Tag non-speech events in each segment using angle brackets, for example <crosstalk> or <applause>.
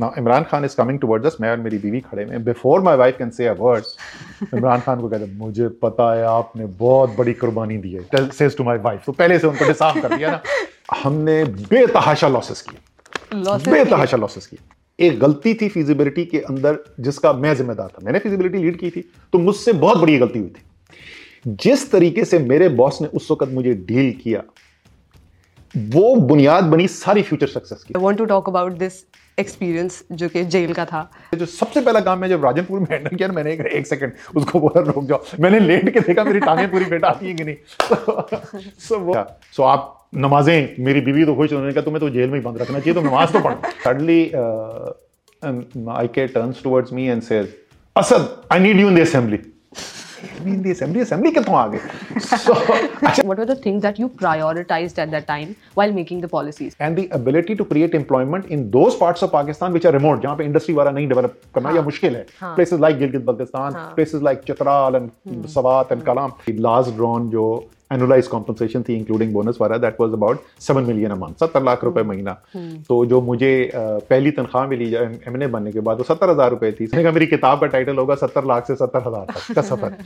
Now Imran Khan is coming towards us. मैं और मेरी बीवी खड़े हैं. Before my wife can say a word, Imran Khan को कहते हैं मुझे पता है आपने बहुत बड़ी कुर्बानी दी है. Tell, says to my wife. तो पहले से उनको डिसाफ कर दिया ना. हमने बेतहाशा लॉसेस किए. बेतहाशा लॉसेस किए. एक गलती थी फिजिबिलिटी के अंदर जिसका मैं जिम्मेदार था मैंने फिजिबिलिटी लीड की थी तो मुझसे बहुत बड़ी गलती हुई थी जिस तरीके से मेरे बॉस ने उस वक्त मुझे डील किया वो बुनियाद बनी सारी फ्यूचर सक्सेस की I want to talk about this experience जो कि जेल का था। जो सबसे पहला काम मैं जब राजनपुर में हैंडल किया मैंने एक, एक सेकंड उसको बोला रुक जाओ। मैंने लेट के देखा मेरी टांगें पूरी बेटा आती है कि नहीं? <laughs> सो वो सो आप नमाजें मेरी बीवी तो खुश होने का तुम्हें तो जेल में ही बंद रखना चाहिए तो नमाज़ तो पढ़ो। Suddenly I K turns towards me and says Asad I need you in the assembly in the assembly assembly कितों aage गए so what were the things that you prioritized at that time while making the policies and the ability to create employment in those parts of Pakistan which are remote jahan pe industry wala nahi develop karna ya mushkil hai Haan. places like Gilgit Baltistan places like Chitral and Sawat and Kalam the last drawn जो annualised compensation थी including bonus वाला that was about seven million amount सत्तर लाख रुपए महीना। तो जो मुझे पहली तनख्वाह मिली एम ए बनने के बाद, वो सत्तर हज़ार रुपए थी। मेरी किताब का टाइटल होगा सत्तर लाख से सत्तर हज़ार तक का सफ़र।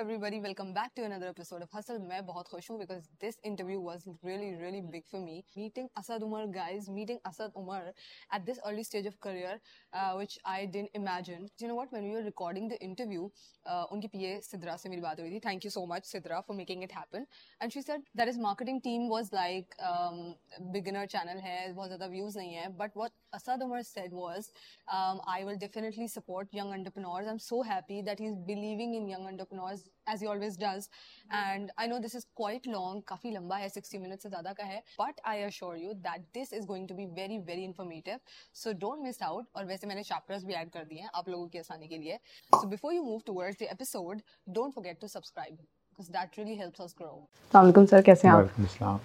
everybody, welcome back to another episode of Hustle. मैं बहुत खुश हूँ because this interview was really really big for me. Meeting Asad Umar guys, meeting Asad Umar at this early stage of career, uh, which I didn't imagine. You know what? When we were recording the interview, uh, उनकी PA Sidra से मेरी बात हुई थी. Thank you so much Sidra for making it happen. And she said that his marketing team was like um, beginner channel है, बहुत ज़्यादा views नहीं है. But what Asad Umar said was, um, I will definitely support young entrepreneurs. I'm so happy that he's believing in young entrepreneurs as as he always does and i know this is quite long काफ़ी लंबा है 60 minutes से ज़्यादा का है but i assure you that this is going to be very very informative so don't miss out और वैसे मैंने chapters भी add कर दिए हैं आप लोगों की आसानी के लिए so before you move towards the episode don't forget to subscribe because that really helps us grow Assalamualaikum sir कैसे हैं आप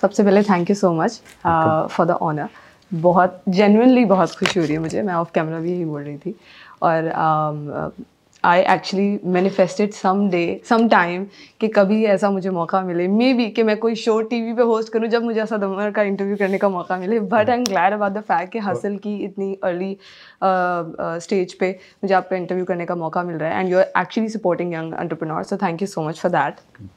सबसे पहले thank you so much uh, for the honor बहुत जेनुअनली बहुत खुशी हो रही है मुझे मैं ऑफ़ कैमरा भी यही बोल रही थी और um, I actually manifested some day some time कि कभी ऐसा मुझे मौका मिले। मे बी कि मैं कोई शो टी वी पर होस्ट करूँ जब मुझे ऐसा दमर का इंटरव्यू करने का मौका मिले। But I am glad about the fact कि हासिल की इतनी अर्ली स्टेज uh, uh, पे मुझे आपका इंटरव्यू करने का मौका मिल रहा है। And you are actually supporting young entrepreneur so thank you so much for that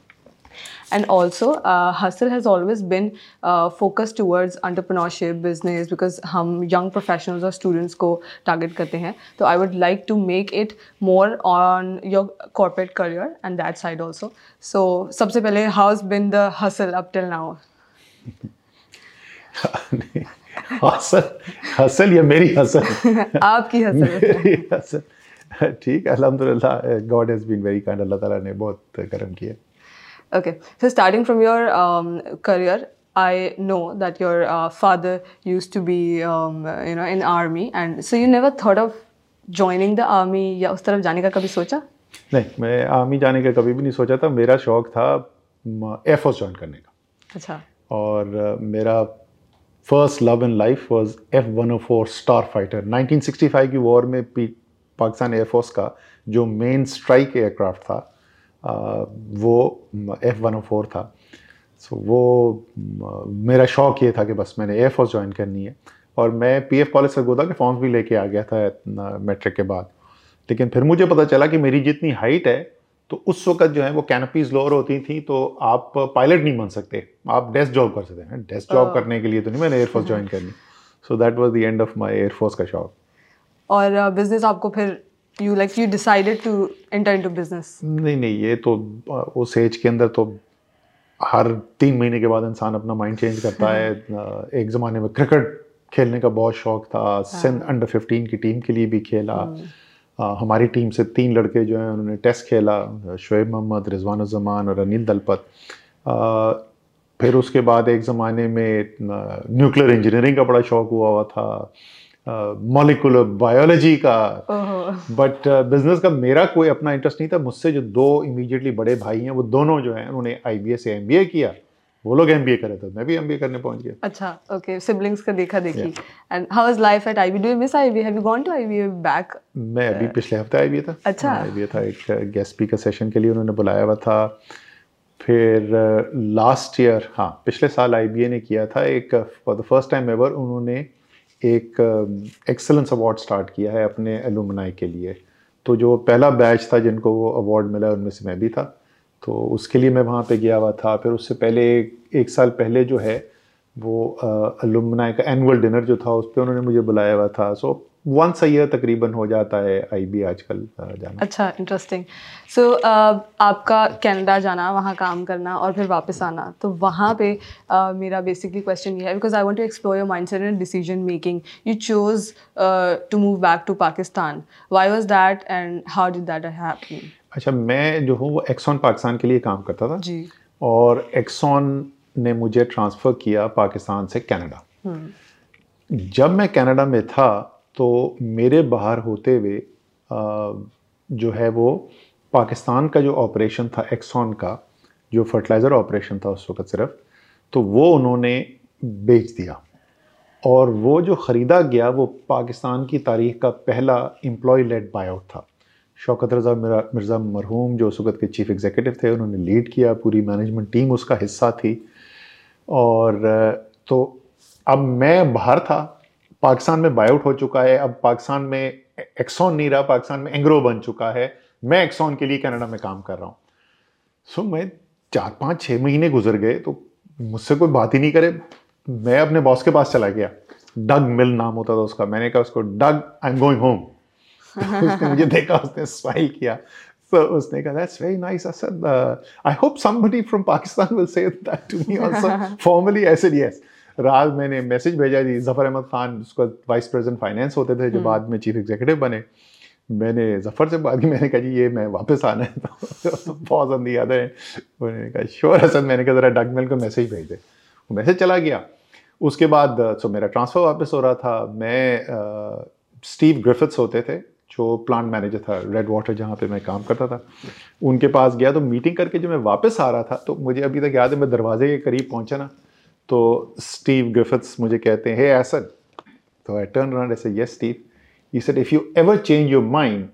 and also uh, hustle has always been uh, focused towards entrepreneurship business because hum young professionals or students ko target karte hain so i would like to make it more on your corporate career and that side also so sabse pehle how's been the hustle up till now hustle hustle या मेरी hustle आपकी hustle मेरी hustle ठीक अल्हम्दुलिल्लाह God has been very kind अल्लाह ताला ने बहुत करम किया Okay, so starting from your um, career, I know that your uh, father used to be, um, you know, in army, and so you never thought of joining the army या उस तरफ़ जाने का कभी सोचा? नहीं, मैं आर्मी जाने का कभी भी नहीं सोचा था. मेरा शौक था एयरफोर्स ज्वाइन करने का. अच्छा. और uh, मेरा first love in life was F one O four star fighter 1965 की वॉर में पाकिस्तान एयरफोर्स का जो मेन स्ट्राइक एयरक्राफ्ट था वो एफ़ वन फोर था। सो वो मेरा शौक़ ये था कि बस मैंने एयरफोर्स ज्वाइन करनी है। और मैं पी एफ़ कॉलेज सरगोदा के फॉर्म्स भी लेके आ गया था मैट्रिक के बाद। लेकिन फिर मुझे पता चला कि मेरी जितनी हाइट है तो उस वक्त जो है वो कैनपीज लोअर होती थी तो आप पायलट नहीं बन सकते। आप डेस्क जॉब कर सकते हैं। डेस्क जॉब करने के लिए तो नहीं मैंने एयरफोर्स ज्वाइन करनी। So that was the end of my air force का शौक। और बिज़नेस आपको फिर you like you decided to enter into business? नहीं नहीं ये तो उस एज के अंदर तो हर तीन महीने के बाद इंसान अपना माइंड चेंज करता है। एक ज़माने में क्रिकेट खेलने का बहुत शौक था। सिंध अंडर फिफ्टीन की टीम के लिए भी खेला। आ, हमारी टीम से तीन लड़के जो हैं उन्होंने टेस्ट खेला। शुएब मोहम्मद रिजवान जमान और अनिल दलपत। आ, फिर उसके बाद एक ज़माने में न्यूक्लियर इंजीनियरिंग का बड़ा शौक हुआ हुआ था। मॉलिकुलर बायोलॉजी का। बट बिज़नेस uh, का मेरा कोई अपना इंटरेस्ट नहीं था। मुझसे जो दो इमीडिएटली बड़े भाई हैं वो दोनों जो हैं उन्होंने आई से एम किया। वो लोग एमबीए करे थे। मैं भी एमबीए करने पहुँच गया। अच्छा ओके सिबलिंग्स का देखा देखी। And how was life at IB do you miss IB have you gone to IB back मैं अभी पिछले हफ़्ते आईबी था। अच्छा। आईबी था एक गेस्ट स्पीकर सेशन के लिए उन्होंने बुलाया हुआ था। फिर लास्ट ईयर हाँ पिछले साल आई ने किया था। एक for the first time ever उन्होंने एक एक्सलेंस अवार्ड स्टार्ट किया है अपने एलुमनाई के लिए। तो जो पहला बैच था जिनको वो अवार्ड मिला उनमें से मैं भी था। तो उसके लिए मैं वहाँ पे गया हुआ था। फिर उससे पहले एक, एक साल पहले जो है वो अलुमनाई का एनुअल डिनर जो था उस पर उन्होंने मुझे बुलाया हुआ था। सो वंस अ ईयर तकरीबन हो जाता है आई बी आजकल जाना। अच्छा इंटरेस्टिंग सो so, uh, आपका कनाडा जाना वहाँ काम करना और फिर वापस आना तो वहाँ पे uh, मेरा बेसिकली क्वेश्चन ये है because I want to explore your mindset and decision making you chose to move back to Pakistan why was that and how did that happen अच्छा मैं जो हूँ वो एक्सॉन पाकिस्तान के लिए काम करता था। जी। और एक्सॉन ने मुझे ट्रांसफ़र किया पाकिस्तान से कनाडा हम्म। जब मैं कनाडा में था तो मेरे बाहर होते हुए जो है वो पाकिस्तान का जो ऑपरेशन था एक्सॉन का, जो फर्टिलाइज़र ऑपरेशन था उस वक्त सिर्फ़ तो वो उन्होंने बेच दिया। और वो जो ख़रीदा गया, वो पाकिस्तान की तारीख का पहला एम्प्लॉय लेड बायआउट था। शौकत रज़ा मिर्ज़ा मरहूम, जो उस वक्त के चीफ़ एग्जीक्यूटिव थे, उन्होंने लीड किया, पूरी मैनेजमेंट टीम उसका हिस्सा थी। और तो अब मैं बाहर था पाकिस्तान में बायआउट हो चुका है अब पाकिस्तान में एक्सॉन नहीं रहा पाकिस्तान में एंग्रो बन चुका है। मैं एक्सॉन के लिए कनाडा में काम कर रहा हूँ। सो मैं चार पाँच छः महीने गुजर गए तो मुझसे कोई बात ही नहीं करे। मैं अपने बॉस के पास चला गया। डग मिल नाम होता था उसका। मैंने कहा उसको Doug I am going home उसने मुझे देखा उसने स्माइल किया। So उसने कहा that's very nice. I said uh, I hope somebody from Pakistan will say that to me also. <laughs> Formally. I रात मैंने मैसेज भेजा जी जफ़र अहमद खान उसका वाइस प्रेसिडेंट फाइनेंस होते थे जो हम्म। बाद में चीफ एग्जीक्यूटिव बने। मैंने जफ़र से बात की मैंने कहा जी ये मैं वापस आना है। तो <laughs> बहुत ऑन दी अदर उन्होंने कहा श्योर हसन मैंने कहा ज़रा डगमेल को मैसेज भेज दे। वो मैसेज चला गया। उसके बाद सो मेरा ट्रांसफ़र वापस हो रहा था। मैं स्टीव ग्रिफिथ्स होते थे जो प्लांट मैनेजर था रेड वाटर जहाँ पे मैं काम करता था। उनके पास गया तो मीटिंग करके जो मैं वापस आ रहा था तो मुझे अभी तक याद है मैं दरवाजे के करीब पहुँचा ना। तो स्टीव ग्रिफिथ्स मुझे कहते हैं हे एसन तो आई टर्न अराउंड ऐसे yes Steve he said if you ever change your mind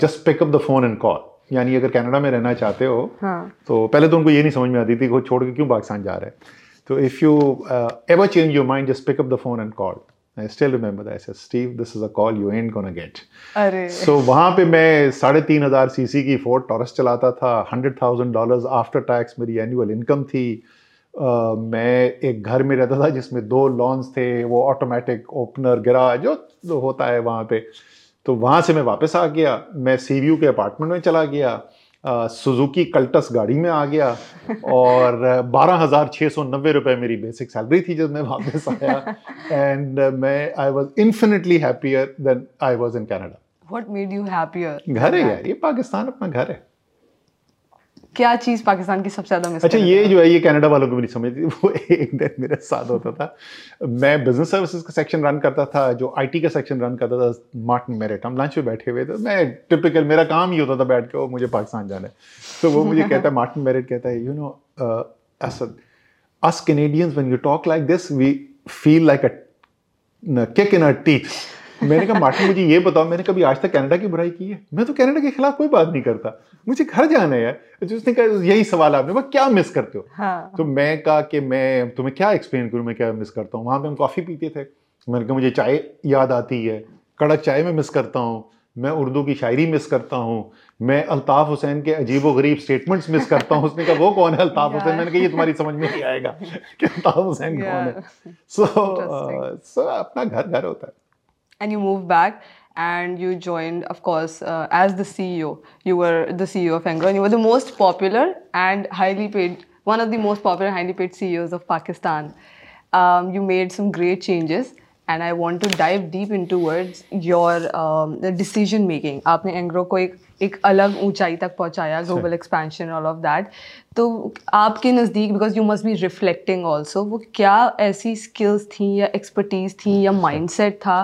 just pick up the phone and call यानी अगर कनाडा में रहना चाहते हो हाँ. तो पहले तो उनको ये नहीं समझ में आती थी वो छोड़ के क्यों पाकिस्तान जा रहे हैं। तो if you ever change your mind just pick up the phone and call still remember that. I said, Steve, this is a call you ain't gonna get. अरे। So वहाँ पे मैं साढ़े तीन हज़ार सी सी की फोर्ड टॉरस चलाता था hundred thousand dollars after tax मेरी एनुअल इनकम थी। uh, मैं एक घर में रहता था जिसमें दो लॉन्स थे वो ऑटोमेटिक ओपनर गिरा जो होता है वहाँ पे। तो वहाँ से मैं वापस आ गया मैं सीवीयू के अपार्टमेंट में चला गया सुजुकी कल्टस गाड़ी में आ गया <laughs> और बारह हज़ार छः सौ नब्बे रुपए मेरी बेसिक सैलरी थी जब मैं वापस आया। <laughs> एंड मैं I was infinitely happier than I was in Canada what made you happier? घर है यार ये पाकिस्तान अपना घर है। क्या चीज़ पाकिस्तान की सबसे ज़्यादा मिस अच्छा ये जो है ये कनाडा वालों को भी नहीं समझती <laughs> वो एक दिन मेरे साथ होता था। मैं बिज़नेस सर्विसेज़ का सेक्शन रन करता था जो आईटी का सेक्शन रन करता था मार्टिन मेरिट हम लंच पे बैठे हुए थे मैं टिपिकल मेरा काम ही होता था बैठ के वो मुझे पाकिस्तान जाना। है तो वो मुझे कहता है <laughs> मार्टिन मेरिट कहता है you know Asad us Canadians when you talk like this we feel like a, a kick in our teeth. मैंने कहा मार्टिन मुझे ये बताओ मैंने कभी आज तक कनाडा की बुराई की है? मैं तो कनाडा के खिलाफ कोई बात नहीं करता। मुझे घर जाना है। यार उसने कहा यही सवाल आपने वह क्या मिस करते हो? हाँ। तो मैं कहा कि मैं तुम्हें क्या एक्सप्लेन करूँ मैं क्या मिस करता हूँ? वहाँ पे हम कॉफ़ी पीते थे। मैंने कहा मुझे चाय याद आती है। कड़क चाय में मिस करता हूँ। मैं उर्दू की शायरी मिस करता हूँ। मैं अल्ताफ़ हुसैन के अजीब व गरीब स्टेटमेंट्स मिस करता हूँ। उसने कहा वो कौन है अल्ताफ़ हुसैन? मैंने कहा ये तुम्हारी समझ में नहीं आएगा कि अल्ताफ़ हुसैन कौन है। सो सो अपना घर घर होता है। and you moved back and you joined of course uh, as the ceo you were the ceo of engro and you were the most popular and highly paid one of the most popular highly paid ceos of pakistan. Um, you made some great changes and i want to dive deep into towards your um, decision making aapne engro ko ek एक अलग ऊंचाई तक पहुँचाया global expansion all of that तो आपके नज़दीक because you must be reflecting also वो क्या ऐसी स्किल्स थी या एक्सपर्टीज थी या माइंडसेट था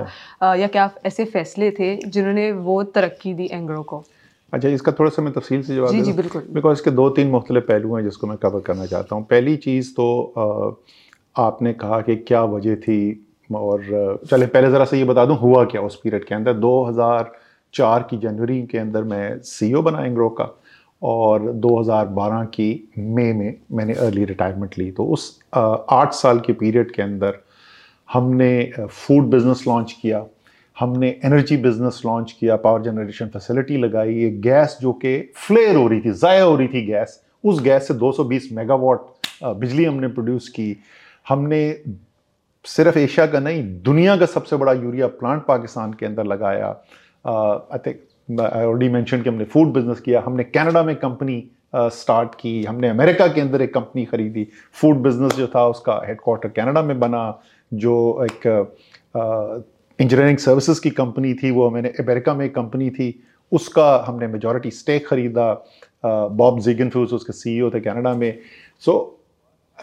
या क्या ऐसे फैसले थे जिन्होंने वो तरक्की दी एंग्रो को? अच्छा इसका थोड़ा सा मैं तफसील से जवाब जी जी बिल्कुल। बिकॉज़ इसके दो तीन मुख्तलिफ़ पहलू हैं जिसको मैं कवर करना चाहता हूँ। पहली चीज़ तो आपने कहा कि क्या वजह थी और चले पहले ज़रा से ये बता दूँ हुआ क्या उस पीरियड के अंदर? 2004 की जनवरी के अंदर मैं सीईओ बना एंग्रो का और 2012 की मई में मैंने अर्ली रिटायरमेंट ली। तो उस आठ साल के पीरियड के अंदर हमने फ़ूड बिज़नेस लॉन्च किया, हमने एनर्जी बिज़नेस लॉन्च किया पावर जनरेशन फैसिलिटी लगाई, ये गैस जो कि फ्लेयर हो रही थी, ज़ाया हो रही थी गैस उस गैस से 220 मेगावाट बिजली हमने प्रोड्यूस की। हमने सिर्फ़ एशिया का नहीं, दुनिया का सबसे बड़ा यूरिया प्लांट पाकिस्तान के अंदर लगाया। I think I already mention कि हमने फ़ूड बिज़नेस किया, हमने कनाडा में कंपनी स्टार्ट की, हमने अमेरिका के अंदर एक कंपनी खरीदी। फ़ूड बिज़नेस जो था, उसका हेडक्वार्टर कनाडा में बना, जो एक इंजीनियरिंग सर्विसेज़ की कंपनी थी, वो मैंने अमेरिका में एक कंपनी थी, उसका हमने मेजॉरिटी स्टेक खरीदा। बॉब जिगन फ्यूज उसके सीईओ थे कनाडा में। सो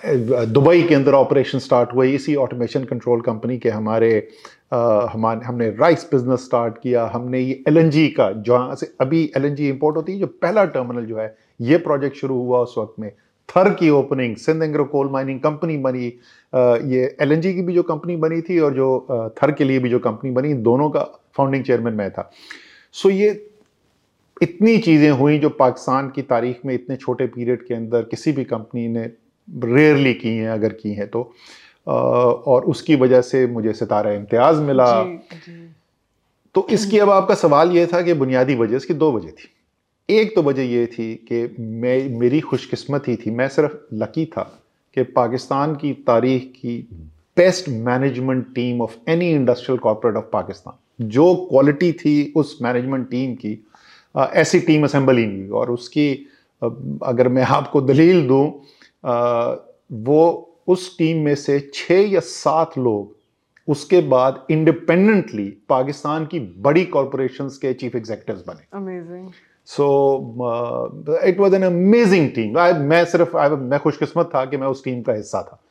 दुबई के अंदर ऑपरेशन स्टार्ट हुए, इसी ऑटोमेशन कंट्रोल कंपनी के हमारे हमारे, हमने राइस बिज़नेस स्टार्ट किया, हमने ये एलएनजी का, जहाँ से अभी एलएनजी इंपोर्ट होती है, जो पहला टर्मिनल जो है, ये प्रोजेक्ट शुरू हुआ उस वक्त में। थर की opening Sindh Engro coal mining company बनी। ये एलएनजी की भी जो कंपनी बनी थी और जो थर के लिए भी जो कंपनी बनी, दोनों का फाउंडिंग चेयरमैन मैं था। सो ये इतनी चीज़ें हुई जो पाकिस्तान की तारीख में इतने छोटे पीरियड के अंदर किसी भी कंपनी ने रेयरली की हैं, अगर की हैं तो। और उसकी वजह से मुझे सितारा इम्तियाज़ मिला। जी, जी। तो इसकी अब आपका सवाल ये था कि बुनियादी वजह इसकी दो वजह थी। एक तो वजह यह थी कि मैं मेरी खुशकिस्मती थी मैं सिर्फ़ लकी था कि पाकिस्तान की तारीख की best management team of any industrial corporate of Pakistan जो क्वालिटी थी उस मैनेजमेंट टीम की ऐसी टीम असेंबल ही नहीं और उसकी अगर मैं आपको दलील दूँ वो उस टीम में से छः या सात लोग उसके बाद इंडिपेंडेंटली पाकिस्तान की बड़ी कॉरपोरेशंस के चीफ एग्जीक्यूटिव्स बने। Amazing so it was an amazing team मैं सिर्फ़ I, मैं खुशकिस्मत था कि मैं उस टीम का हिस्सा था।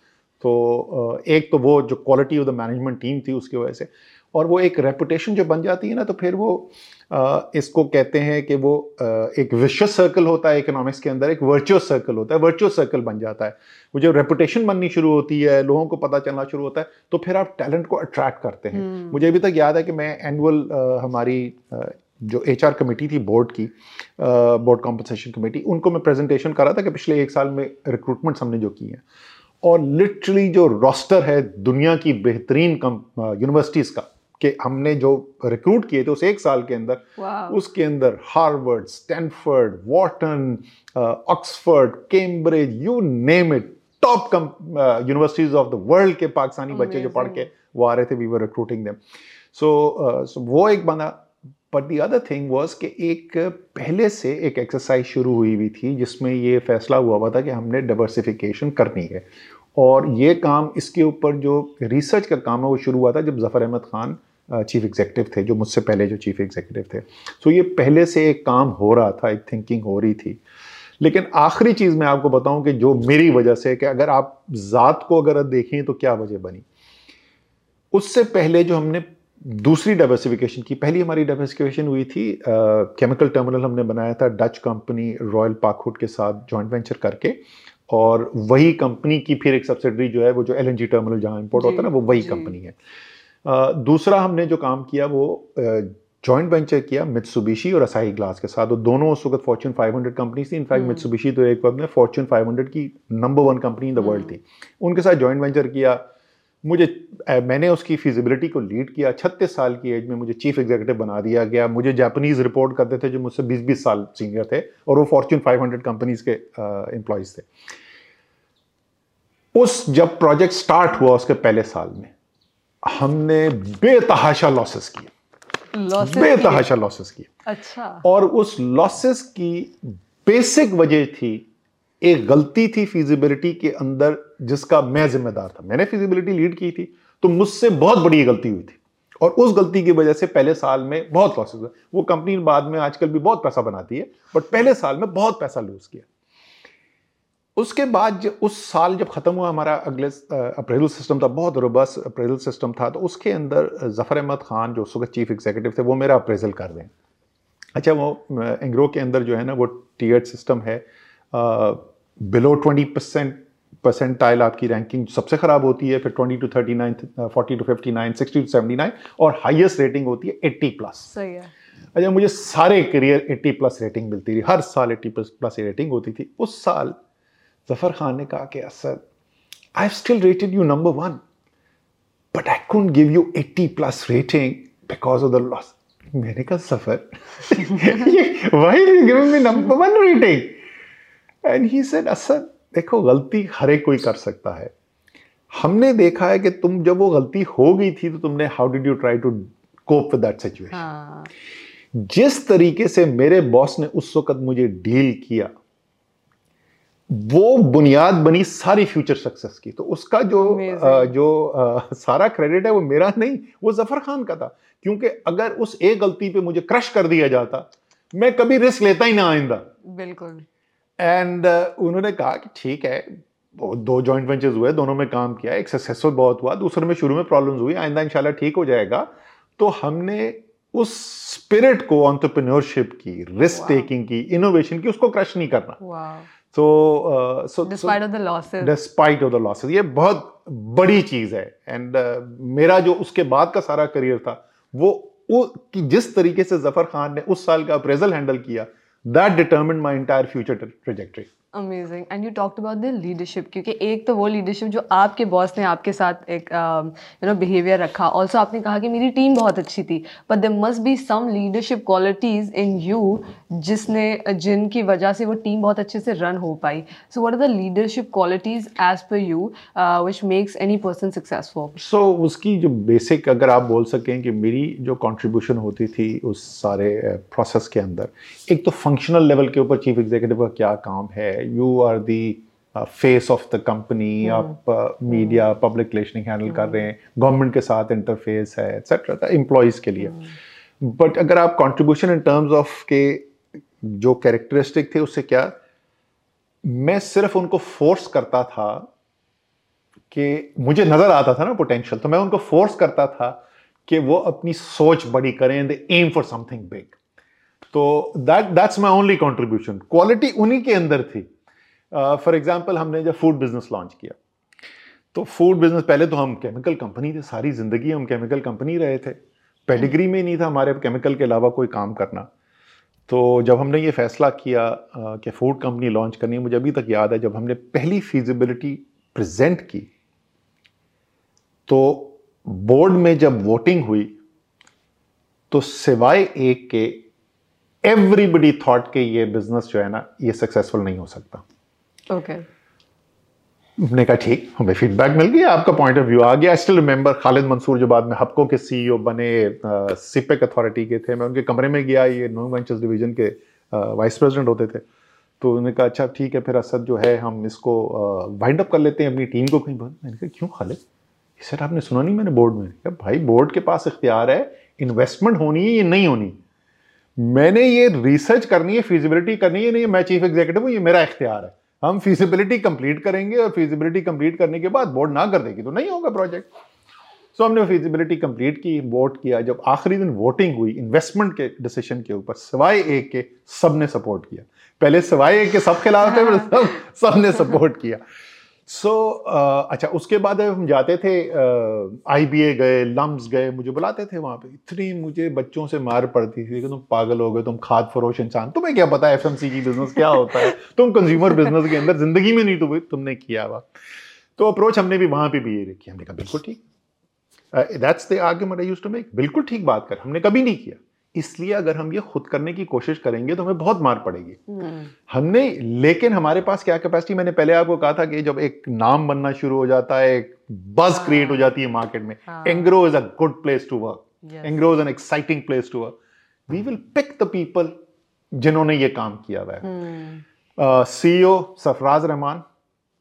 तो uh, एक तो वो जो quality of the management team थी उसकी वजह से। और वो एक रेपुटेशन जो बन जाती है ना तो फिर वो uh, इसको कहते हैं कि वो uh, एक विश्व सर्कल होता है इकोनॉमिक्स के अंदर एक वर्चुअस सर्कल होता है वर्चुअस सर्कल बन जाता है। वो जब रेपुटेशन बननी शुरू होती है लोगों को पता चलना शुरू होता है तो फिर आप टैलेंट को अट्रैक्ट करते हैं। hmm. मुझे अभी तक याद है कि मैं एनुअल हमारी जो एचआर कमेटी थी बोर्ड की बोर्ड कॉम्पनसेशन कमेटी उनको मैं प्रेजेंटेशन कर था कि पिछले एक साल में रिक्रूटमेंट्स हमने जो की हैं। और लिटरली जो रोस्टर है दुनिया की बेहतरीन यूनिवर्सिटीज़ का कि हमने जो रिक्रूट किए थे उस एक साल के अंदर उसके अंदर Harvard Stanford Wharton Oxford Cambridge you name it top come universities of the world के पाकिस्तानी बच्चे जो पढ़ के वो आ रहे थे we were recruiting them so वो एक बना but the other thing was कि एक पहले से एक एक्सरसाइज शुरू हुई हुई थी जिसमें ये फैसला हुआ हुआ था कि हमने डाइवर्सिफिकेशन करनी है। और ये काम इसके ऊपर जो रिसर्च का काम है वो शुरू हुआ था जब जफ़र अहमद ख़ान चीफ एग्जीक्यूटिव थे जो मुझसे पहले जो चीफ एग्जीक्यूटिव थे। सो so ये पहले से एक काम हो रहा था एक थिंकिंग हो रही थी। लेकिन आखिरी चीज़ मैं आपको बताऊँ कि जो मेरी वजह से कि अगर आप ज़ात को अगर देखें तो क्या वजह बनी? उससे पहले जो हमने दूसरी डाइवर्सिफिकेशन की पहली हमारी डाइवर्सिफिकेशन हुई थी केमिकल टर्मिनल हमने बनाया था डच कंपनी रॉयल पाकहुड के साथ जॉइंट वेंचर करके। और वही कंपनी की फिर एक सब्सिडरी जो है वो जो एल टर्मिनल जहाँ इंपोर्ट होता है ना वो वही कंपनी है। दूसरा हमने जो काम किया वो जॉइंट वेंचर किया मित्सुबिशी और असाई ग्लास के साथ। और दोनों उस वक्त फॉर्चून 500 कंपनी थी। इनफैक्ट मित्सुबिशी तो एक वक्त में फॉर्चून 500 की number one company in the world थी। उनके साथ जॉइंट वेंचर किया। मुझे मैंने उसकी फिजिबिलिटी को लीड किया। छत्तीस साल की एज में मुझे चीफ एग्जीक्यूटिव बना दिया गया। मुझे जापानीज रिपोर्ट करते थे जो मुझसे बीस बीस साल सीनियर थे और वो फॉर्च्यून 500 कंपनीज़ के एम्प्लॉयज़ थे। उस जब प्रोजेक्ट स्टार्ट हुआ उसके पहले साल में हमने बेतहाशा लॉसेस किए। बेतहाशा लॉसेस किए। अच्छा। और उस लॉसेस की बेसिक वजह थी एक गलती थी फिजिबिलिटी के अंदर जिसका मैं जिम्मेदार था। मैंने फिजिबिलिटी लीड की थी तो मुझसे बहुत बड़ी गलती हुई थी। और उस गलती की वजह से पहले साल में बहुत लॉसेस हुए। वो कंपनी बाद में आजकल भी बहुत पैसा बनाती है बट पहले साल में बहुत पैसा लूज किया। उसके बाद जब उस साल जब ख़त्म हुआ हमारा अगले अप्रेजल सिस्टम था बहुत रोबस अप्रेजल सिस्टम था तो उसके अंदर जफ़र अहमद खान जो सुबह चीफ एग्जीक्यूटिव थे वो मेरा अप्रेजल कर दें अच्छा वो एंग्रो के अंदर जो है ना वो टीएड सिस्टम है। बिलो ट्वेंटी परसेंट परसेंटाइल आपकी रैंकिंग सबसे खराब होती है फिर twenty to thirty nine forty to fifty nine sixty to seventy nine और हाइएस्ट रेटिंग होती है एट्टी प्लस सही है। अच्छा मुझे सारे करियर 80 प्लस रेटिंग मिलती थी हर साल 80 प्लस प्लस रेटिंग होती थी। उस साल ज़फ़र खान ने कहा कि Asad I still rated you number one but I couldn't give you 80 plus rating because of the loss मैंने कहा सफ़र why giving me number one rating and he said Asad देखो गलती हर एक कोई कर सकता है। हमने देखा है कि तुम जब वो गलती हो गई थी तो तुमने how did you try to cope with that situation जिस तरीके से मेरे बॉस ने उस वक्त मुझे डील किया वो बुनियाद बनी सारी फ्यूचर सक्सेस की। तो उसका जो आ, जो आ, सारा क्रेडिट है वो मेरा नहीं वो ज़फ़र खान का था। क्योंकि अगर उस एक गलती पे मुझे क्रश कर दिया जाता मैं कभी रिस्क लेता ही ना आइंदा। बिल्कुल। एंड uh, उन्होंने कहा कि ठीक है दो जॉइंट वेंचर्स हुए दोनों में काम किया एक सक्सेसफुल बहुत हुआ दूसरे में शुरू में प्रॉब्लम्स हुई आइंदा इंशाल्लाह ठीक हो जाएगा। तो हमने उस स्पिरिट को ऑन्टरप्रेन्योरशिप की रिस्क टेकिंग की इनोवेशन की उसको क्रश नहीं करना। तो so despite of the losses despite of the losses ये बहुत बड़ी चीज़ है। एंड uh, मेरा जो उसके बाद का सारा करियर था वो वो कि जिस तरीके से ज़फ़र खान ने उस साल का अप्रेजल हैंडल किया that determine my entire future trajectory. Amazing and you talked about the leadership क्योंकि एक तो वो लीडरशिप जो आपके बॉस ने आपके साथ एक यू नो बिहेवियर रखा. ऑल्सो आपने कहा कि मेरी टीम बहुत अच्छी थी but there must be some leadership qualities in you जिसने जिनकी वजह से वो टीम बहुत अच्छे से रन हो पाई. So what are the leadership qualities as per you which makes any person successful so उसकी जो बेसिक अगर आप बोल सकें कि मेरी जो कॉन्ट्रीब्यूशन होती थी उस सारे प्रोसेस uh, के अंदर एक तो फंक्शनल लेवल के ऊपर चीफ एग्जीक्यूटिव का क्या काम है you are the uh, face of the company mm. आप मीडिया पब्लिक रिलेशनिंग हैंडल कर रहे हैं गवर्नमेंट के साथ इंटरफेस है एक्सेट्रा एम्प्लॉयज़ के लिए। But mm. अगर आप कंट्रीब्यूशन इन टर्म्स ऑफ़ के जो कैरेक्टरिस्टिक थे उससे क्या? मैं सिर्फ़ उनको फोर्स करता था कि मुझे नज़र आता था ना पोटेंशियल तो मैं उनको फोर्स करता था कि वो अपनी सोच बड़ी करें they aim for something big तो that that's my only contribution quality उन्हीं के अंदर थी। फॉर uh, एग्ज़ाम्पल हमने जब फ़ूड बिज़नेस लॉन्च किया तो फ़ूड बिज़नेस पहले तो हम केमिकल कंपनी थे सारी ज़िंदगी हम केमिकल कंपनी रहे थे। पेडिग्री में नहीं था हमारे केमिकल के अलावा कोई काम करना। तो जब हमने ये फैसला किया uh, कि फ़ूड कंपनी लॉन्च करनी है मुझे अभी तक याद है जब हमने पहली फीजिबिलिटी प्रेजेंट की तो बोर्ड में जब वोटिंग हुई तो सिवाय एक के एवरीबडी थॉट के ये बिज़नेस जो है ना ये सक्सेसफुल नहीं हो सकता। ओके. हमने कहा, ठीक, हमें फीडबैक मिल गया, आपका पॉइंट ऑफ़ व्यू आ गया. I still remember Khalid Mansoor जो बाद में हपको के सीईओ बने सिपेक अथॉरिटी के थे। मैं उनके कमरे में गया, ये न्यू वेंचर्स डिवीज़न के वाइस प्रेसिडेंट होते थे। तो उन्होंने कहा अच्छा ठीक है, फिर असद जो है, हम इसको वाइंड अप कर लेते हैं अपनी टीम को। कहीं मैंने कहा, क्यों खालिद? सर आपने सुना नहीं मैंने बोर्ड में? कहा, भाई बोर्ड के पास इख्तियार है इन्वेस्टमेंट होनी है ये नहीं होनी? मैंने ये रिसर्च करनी है फिजिबिलिटी करनी है नहीं? मैं चीफ एग्जीक्यूटिव हूँ, ये मेरा इख्तियार है। हम फीसिबिलिटी कंप्लीट करेंगे और फीसिबिलिटी कंप्लीट करने के बाद बोर्ड ना कर देगी तो नहीं होगा प्रोजेक्ट सो हमने फिजिबिलिटी कंप्लीट की वोट किया। जब आखिरी दिन वोटिंग हुई इन्वेस्टमेंट के डिसीज़न के ऊपर सिवाय एक के सबने सपोर्ट किया। पहले सिवाय एक के सब खिलाफ थे सब सबने सपोर्ट किया। सो so, uh, अच्छा उसके बाद हम जाते थे आई बी ए गए लम्स गए मुझे बुलाते थे वहाँ पे। इतनी मुझे बच्चों से मार पड़ती थी कि तुम पागल हो गए तुम खाद फरोश इंसान। तुम्हें क्या पता एफ़ की बिज़नेस क्या होता है? <laughs> तुम कंज्यूमर बिज़नेस के अंदर ज़िंदगी में नहीं तो तुमने किया हुआ। तो अप्रोच हमने भी वहाँ पे भी ये रखी हमने कहा बिल्कुल ठीक। That's the argument I used to make बिल्कुल ठीक बात कर। हमने कभी नहीं किया। इसलिए अगर हम ये खुद करने की कोशिश करेंगे तो हमें बहुत मार पड़ेगी। हम्म। हमने लेकिन हमारे पास क्या कैपेसिटी मैंने पहले आपको कहा था कि जब एक नाम बनना शुरू हो जाता है एक बज क्रिएट हो जाती है मार्केट में Engro is a good place to work Engro is an exciting place to work we will pick the people जिन्होंने ये काम किया हुआ है। सीईओ सरफराज रहमान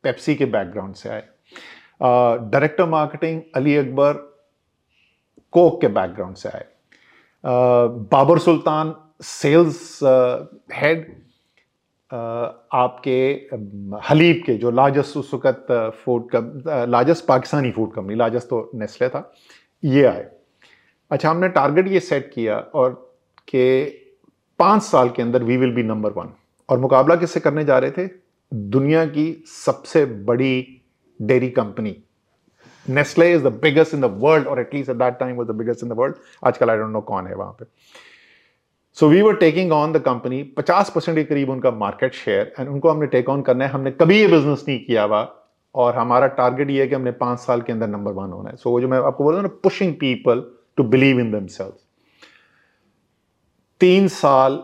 पेप्सी के बैकग्राउंड से आए। Director marketing Ali Akbar Coke के बैकग्राउंड से आए। बाबर सुल्तान सेल्स हेड आपके हलीब के, जो लार्जेस्ट उस वक्त food largest Pakistani food company largest तो नेस्ले था, ये आए। अच्छा हमने टारगेट ये सेट किया और कि पाँच साल के अंदर we will be number one और मुकाबला किससे करने जा रहे थे? दुनिया की सबसे बड़ी dairy company Nestle is the biggest in the world और at least at that time was the biggest in the world आजकल आई डोंट नो कौन है वहाँ पे. So we were taking on the company 50 percent के करीब उनका market share and उनको हमने टेक ऑन करना है. हमने कभी ये बिज़नेस नहीं किया हुआ और हमारा टारगेट ये है कि हमने पाँच साल के अंदर नंबर वन होना है. सो so, जो मैं आपको बोल रहा हूँ ना pushing people to believe in them तीन साल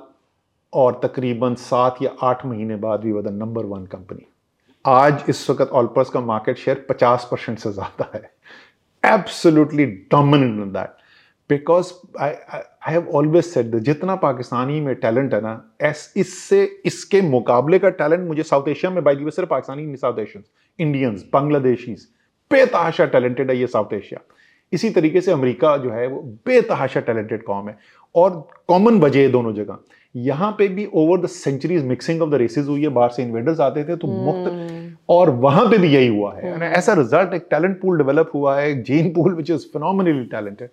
और तकरीबन सात या आठ महीने बाद we were the number one company आज इस वक्त ऑलपर्स का मार्केट शेयर पचास परसेंट से ज़्यादा है। Absolutely dominant in that because I have always said जितना पाकिस्तानी में टैलेंट है ना, एस, इससे, इसके मुकाबले का टैलेंट मुझे साउथ एशिया में बाई सिर्फ़ पाकिस्तानी, नहीं साउथ एशियंस इंडियंस बांग्लादेशीज बेतहाशा टैलेंटेड है ये साउथ एशिया इसी तरीके से अमेरिका जो है वो बेतहाशा टैलेंटेड कॉम है। और कॉमन वजह है दोनों जगह। यहाँ पे भी over the centuries mixing of the races हुई है बाहर से इन्वेडर्स आते थे तो मुक्त hmm. और वहाँ पे भी यही हुआ है hmm. ऐसा रिज़ल्ट एक टैलेंट पूल डेवलप हुआ है gene pool which is phenomenally talented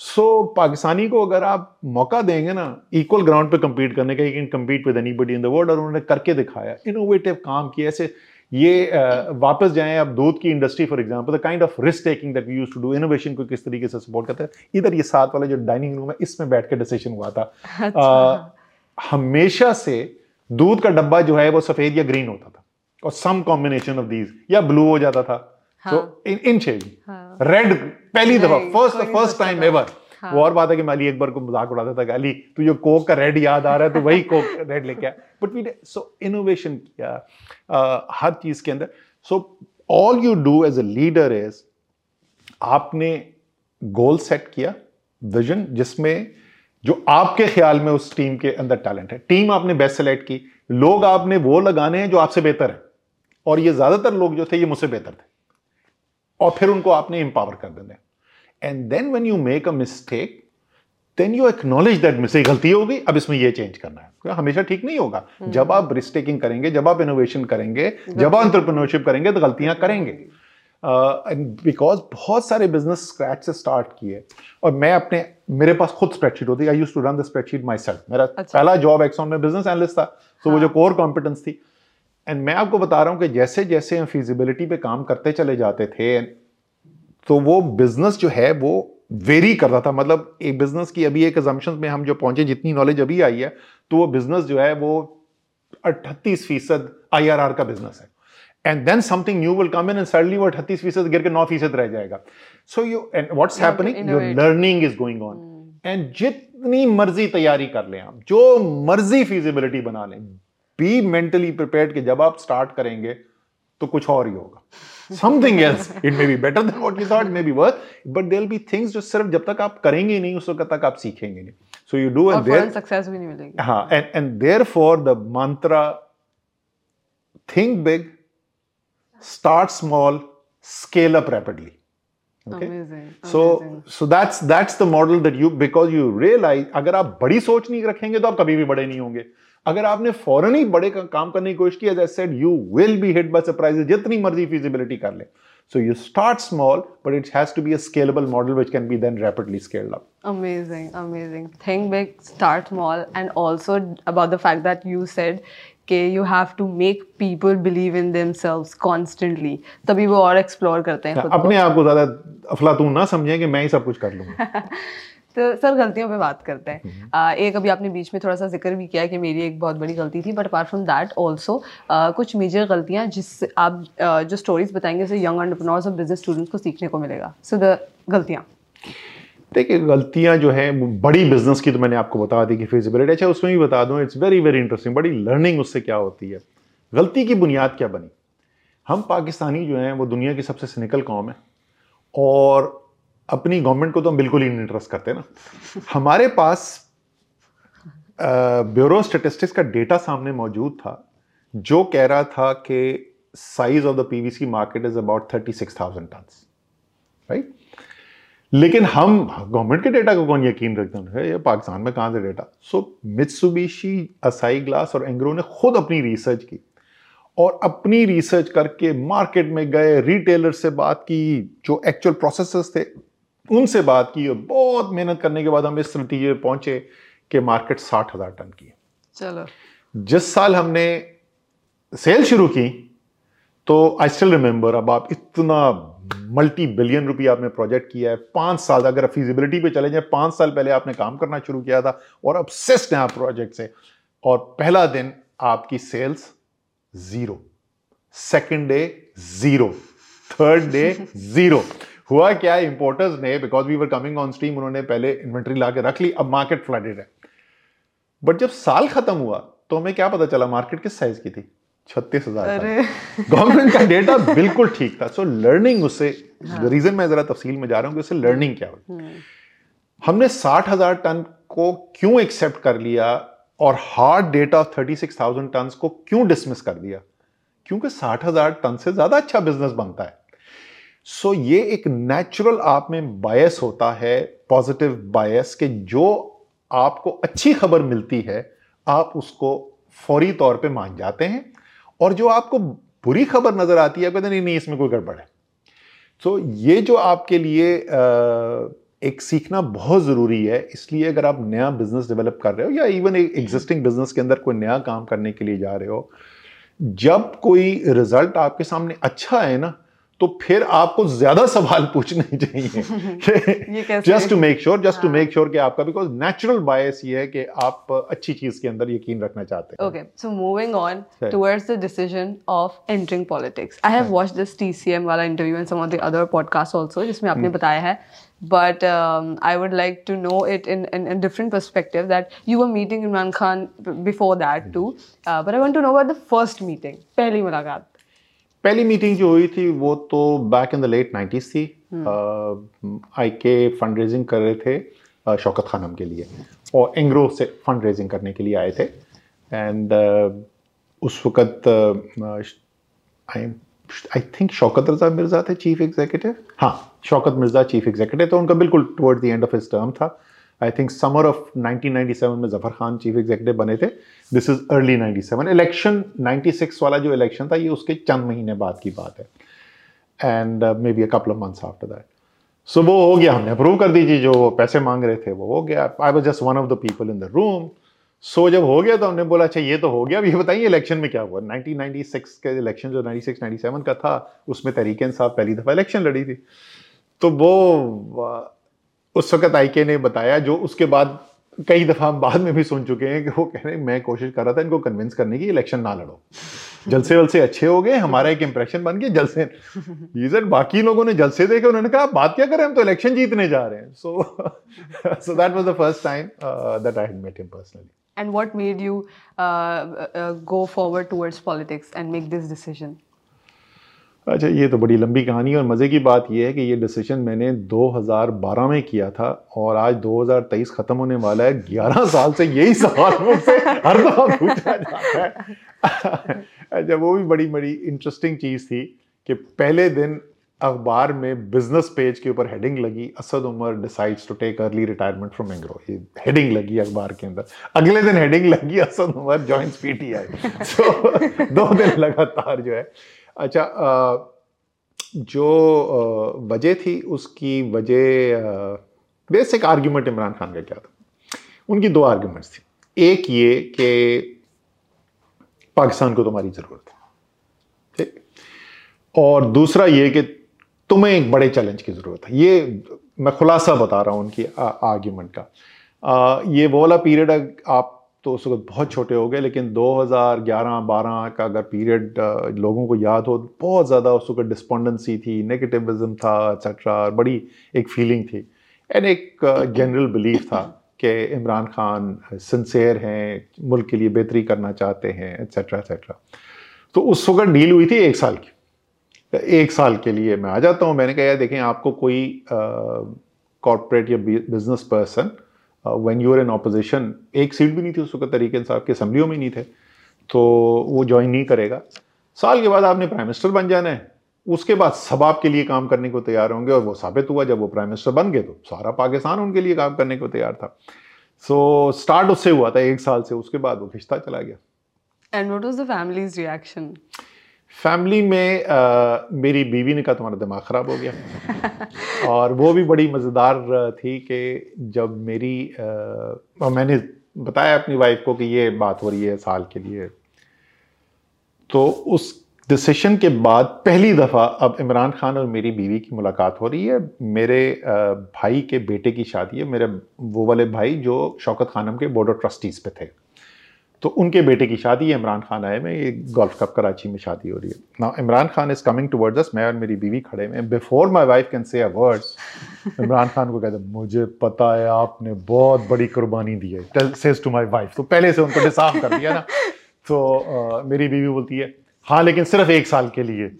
so so, Pakistani को अगर आप मौका देंगे ना इक्वल ग्राउंड पे कम्पीट करने का you can compete with anybody in the world और उन्होंने करके दिखाया इनोवेटिव काम किया ऐसे ये वापस जाएँ आप दूध की industry for example the kind of risk taking that we used to do innovation को किस तरीके से सपोर्ट करते हैं इधर ये साथ वाला जो डाइनिंग रूम है इसमें बैठ के डिसीज़न हुआ था अच्छा। uh, हमेशा से दूध का डब्बा जो है वो सफ़ेद या ग्रीन होता था। और सम कॉम्बिनेशन ऑफ़ दीज या ब्लू हो जाता था। तो इन इन शेड रेड पहली दफ़ा फ़र्स्ट फ़र्स्ट टाइम एवर हाँ. वो और बात है कि मैं अली एक बार को मज़ाक उड़ाता था कि अली तू जो कोक का रेड याद आ रहा है तो वही कोक रेड लेके आया बट वी सो इनोवेशन किया हर चीज़ के अंदर। So all you do as a leader is आपने गोल सेट किया विजन जिसमें जो आपके ख्याल में उस टीम के अंदर टैलेंट है। टीम आपने बेस्ट सेलेक्ट की। लोग आपने वो लगाने हैं जो आपसे बेहतर है। और ये ज़्यादातर लोग जो थे ये मुझसे बेहतर थे। और फिर उनको आपने एम्पावर कर देना and then when you make a mistake then you acknowledge that mistake गलती होगी। अब इसमें ये चेंज करना है। हमेशा ठीक नहीं होगा। hmm. जब आप रिस्क टेकिंग करेंगे जब आप इनोवेशन करेंगे जब आप एंटरप्रेन्योरशिप करेंगे तो गलतियाँ करेंगे। बिकॉज़ uh, बहुत सारे बिज़नेस स्क्रैच से स्टार्ट किए और मैं अपने मेरे पास खुद स्प्रेडशीट होती I used to run the spreadsheet myself मेरा अच्छा। पहला जॉब एक्सॉन में बिज़नेस एनालिस्ट था तो हाँ. वो जो कोर कॉम्पिटेंस थी एंड मैं आपको बता रहा हूँ कि जैसे जैसे हम फिजिबिलिटी पे काम करते चले जाते थे तो वो बिज़नेस जो है वो वेरी कर रहा था मतलब एक बिज़नेस की अभी एक एजम्पन में हम जो पहुँचे जितनी नॉलेज अभी आई है तो वो बिज़नेस जो है वो अट्ठतीस फ़ीसद आई का बिज़नेस है and then something new will come in and suddenly वो अट्ठतीस फ़ीसद गिर के नौ फ़ीसद रह जाएगा। So you and what's happening your learning is going on and जितनी मर्ज़ी तैयारी कर लें आप जो मर्ज़ी फिजिबिलिटी बना लें बी मेंटली प्रिपेयर्ड कि जब आप स्टार्ट करेंगे तो कुछ और ही होगा। Something else it may be better than what you thought may be worth but there be things जो सिर्फ़ जब तक आप करेंगे नहीं उस वक्त तक आप सीखेंगे नहीं। So you do and there success भी नहीं मिलेगी। हाँ and and therefore the mantra think big start small scale up rapidly okay amazing, so so that's that's the model that you because you realize अगर आप बड़ी सोच नहीं रखेंगे तो आप कभी भी बड़े नहीं होंगे अगर आपने फौरन ही बड़े का काम करने की कोशिश की as I said you will be hit by surprises जितनी मर्जी फिजिबिलिटी कर ले so you start small but it has to be a scalable model which can be then rapidly scaled up amazing amazing think big start small and also about the fact that you said कि you have to make people believe in themselves constantly तभी वो और explore करते हैं अपने आप को ज़्यादा अफलातून ना समझें कि मैं ही सब कुछ कर लूँगा। <laughs> तो सर गलतियों पे बात करते हैं। uh, एक अभी आपने बीच में थोड़ा सा ज़िक्र भी किया कि मेरी एक बहुत बड़ी गलती थी but apart from that also कुछ मेजर गलतियाँ जिससे आप uh, जो स्टोरीज बताएँगे उससे यंग एंटरप्रेन्योर्स और बिज़नेस स्टूडेंट्स को सीखने को मिलेगा। सो द गलतियाँ। देखिए, गलतियाँ जो है बड़ी बिज़नेस की तो मैंने आपको बता दी कि फिजिबिलिटी अच्छा उसमें भी बता दूँ इट्स वेरी वेरी इंटरेस्टिंग बड़ी लर्निंग उससे क्या होती है? गलती की बुनियाद क्या बनी? हम पाकिस्तानी जो हैं, वो दुनिया की सबसे सिनिकल कौम है, और अपनी गवर्नमेंट को तो हम बिल्कुल ही इंटरेस्ट ट्रस्ट करते ना। हमारे पास ब्यूरो स्टेटिस्टिक्स का डेटा सामने मौजूद था, जो कह रहा था कि size of the PVC market is about thirty six thousand ton right लेकिन हम गवर्नमेंट के डेटा को कौन यकीन रखते हैं? ये पाकिस्तान में कहाँ से data so Mitsubishi Asahi glass और एंग्रो ने खुद अपनी रिसर्च की और अपनी रिसर्च करके मार्केट में गए रिटेलर से बात की जो एक्चुअल प्रोसेस थे उनसे बात की और बहुत मेहनत करने के बाद हम इस नतीजे पहुँचे कि मार्केट साठ हज़ार टन की चलो। जिस साल हमने सेल शुरू की तो आई स्टिल रिमेंबर अब आप इतना मल्टी बिलियन रुपये आपने प्रोजेक्ट किया है। पाँच साल अगर फिजिबिलिटी पे चले जाए पाँच साल पहले आपने काम करना शुरू किया था और अब सेस्ट हैं आप प्रोजेक्ट से। और पहला दिन आपकी sales zero second day zero third day zero हुआ क्या है इंपोर्टर्स ने? Because we were coming on stream उन्होंने पहले इन्वेंट्री ला के रख ली अब मार्केट फ्लडेड है। बट जब साल खत्म हुआ तो हमें क्या पता चला मार्केट किस साइज़ की थी? छत्तीस हज़ार गवर्नमेंट का डेटा <laughs> बिल्कुल ठीक था। सो लर्निंग उससे रीजन। मैं जरा तफसील में जा रहा हूँ कि उससे लर्निंग क्या हुई हम्म। हमने साठ हज़ार टन को क्यों एक्सेप्ट कर लिया और hard data of thirty six thousand ton को क्यों डिसमिस कर दिया? क्योंकि साठ हज़ार टन से ज़्यादा अच्छा बिज़नेस बनता है। सो so, ये एक नेचुरल आप में बायस होता है पॉजिटिव बायस के जो आपको अच्छी खबर मिलती है आप उसको फौरी तौर पे मान जाते हैं। और जो आपको बुरी खबर नज़र आती है कहते नहीं नहीं, इसमें कोई गड़बड़ है। तो ये जो आपके लिए एक सीखना बहुत ज़रूरी है, इसलिए अगर आप नया बिज़नेस डेवलप कर रहे हो या इवन एक एग्जिस्टिंग बिज़नेस के अंदर कोई नया काम करने के लिए जा रहे हो, जब कोई रिज़ल्ट आपके सामने अच्छा है ना तो फिर आपको ज़्यादा सवाल <laughs> पूछने चाहिए। Just to make sure just to make sure कि आपका बिकॉज़ नेचुरल बायस ये है कि आप अच्छी चीज़ के अंदर यकीन रखना चाहते हैं। Okay so moving on towards the decision of entering politics I have watched this TCM वाला interview and some of the other podcast also जिसमें आपने hmm. बताया है। But um, I would like to know it in, in a different perspective that you were meeting Imran Khan before that too. Uh, but I want to know about the first meeting, पहली मुलाकात. पहली meeting जो हुई थी वो तो back in the late nineties थी। I K fund raising कर रहे थे शौकत खानम के लिए। और एंग्रो से फंड रेजिंग करने के लिए आए थे। एंड uh, उस वक़्त I I think Shaukat Raza Mirza थे चीफ एग्जीक्यूटिव हाँ शौकत मिर्ज़ा चीफ एग्जीक्यूटिव तो उनका बिल्कुल toward the end of his term था। आई थिंक समर ऑफ़ 1997 में ज़फ़र खान चीफ एग्जीक्यूटिव बने थे। दिस इज़ अर्ली 97 इलेक्शन 96 वाला जो इलेक्शन था, ये उसके चंद महीने बाद की बात है। And may be a couple of months after that so वो हो गया, हमने अप्रूव कर दीजिए जो पैसे मांग रहे थे, वो हो गया। I was just one of the people in the room so जब हो गया तो हमने बोला अच्छा ये तो हो गया। अब ये बताइए इलेक्शन में क्या हुआ? 1996 के इलेक्शन जो 96 97 का था, उसमें तरीके इंसाफ पहली दफ़ा इलेक्शन लड़ी थी। तो वो उस वक्त आईके ने बताया जो उसके बाद कई दफ़ा हम बाद में भी सुन चुके हैं कि वो कह रहे हैं मैं कोशिश कर रहा था इनको कन्विंस करने की इलेक्शन ना लड़ो। जलसे वलसे अच्छे हो गए हमारा एक इंप्रेशन बन गया जलसे <laughs> यूज़र बाकी लोगों ने जलसे देखे उन्होंने कहा बात क्या करें हम तो इलेक्शन जीतने जा रहे हैं। So so that was the first time that I had met him personally made you uh, uh, go forward towards politics and make this decision? अच्छा ये तो बड़ी लंबी कहानी और मज़े की बात यह है कि ये डिसीज़न मैंने 2012 में किया था और आज 2023 ख़त्म होने वाला है। 11 साल से यही सवाल मुझसे <laughs> हर दफ़ा पूछा जाता है। <laughs> अच्छा वो भी बड़ी बड़ी इंटरेस्टिंग चीज़ थी कि पहले दिन अखबार में बिज़नेस पेज के ऊपर हेडिंग लगी Asad Umar decides to take early retirement from Engro ये हेडिंग लगी अखबार के अंदर। अगले दिन हेडिंग लगी Asad Umar joins PTI so दो दिन लगातार जो है अच्छा जो वजह थी उसकी वजह बेसिक आर्ग्यूमेंट इमरान खान का क्या था? उनकी दो आर्ग्यूमेंट्स थी। एक ये कि पाकिस्तान को तुम्हारी ज़रूरत है ठीक? और दूसरा ये कि तुम्हें एक बड़े चैलेंज की ज़रूरत है। ये मैं खुलासा बता रहा हूँ उनकी आर्ग्यूमेंट का। आ, ये वो वाला पीरियड आप तो उस वक्त बहुत छोटे हो गए, लेकिन 2011-12 का अगर पीरियड लोगों को याद हो, बहुत ज़्यादा उस वक्त डिस्पोंडेंसी थी, नेगेटिविज्म था एक्सेट्रा बड़ी एक फीलिंग थी। एंड एक जनरल बिलीफ था कि इमरान खान सिंसेयर हैं, मुल्क के लिए बेहतरी करना चाहते हैं एट्सट्रा एट्सट्रा तो उस वक्त डील हुई थी एक साल की। एक साल के लिए मैं आ जाता हूँ, मैंने कहा देखें, आपको कोई कॉरपोरेट या business person when you are in opposition एक सीट भी नहीं थी उस वक्त तरीके इंसाफ के असम्बलियों में नहीं थे। तो वो ज्वाइन नहीं करेगा। साल के बाद आपने प्राइम मिनिस्टर बन जाना है। उसके बाद सब आपके लिए काम करने को तैयार होंगे और वो साबित हुआ जब वो प्राइम मिनिस्टर बन गए तो सारा पाकिस्तान उनके लिए काम करने को तैयार था। सो so, स्टार्ट उससे हुआ था एक साल से। उसके बाद वो खिंचता चला गया। And what was the family's reaction family में आ, मेरी बीवी ने कहा तुम्हारा दिमाग ख़राब हो गया। <laughs> और वो भी बड़ी मज़ेदार थी कि जब मेरी आ, और मैंने बताया अपनी वाइफ को कि ये बात हो रही है साल के लिए। तो उस डिसीशन के बाद पहली दफ़ा अब इमरान खान और मेरी बीवी की मुलाकात हो रही है। मेरे भाई के बेटे की शादी है। मेरे वो वाले भाई जो शौकत खानम के बोर्ड ऑफ़ ट्रस्टीज़ पे थे। तो उनके बेटे की शादी है इमरान खान आए में ये गोल्फ कप कराची में शादी हो रही है। ना Imran Khan is coming towards us मैं और मेरी बीवी खड़े में before my wife can say words Imran Khan को कहते मुझे पता है आपने बहुत बड़ी कुर्बानी दी है। सेज टू माई वाइफ तो पहले से उनको डिसाफ कर दिया ना। <laughs> तो आ, मेरी बीवी बोलती है हाँ लेकिन सिर्फ़ एक साल के लिए।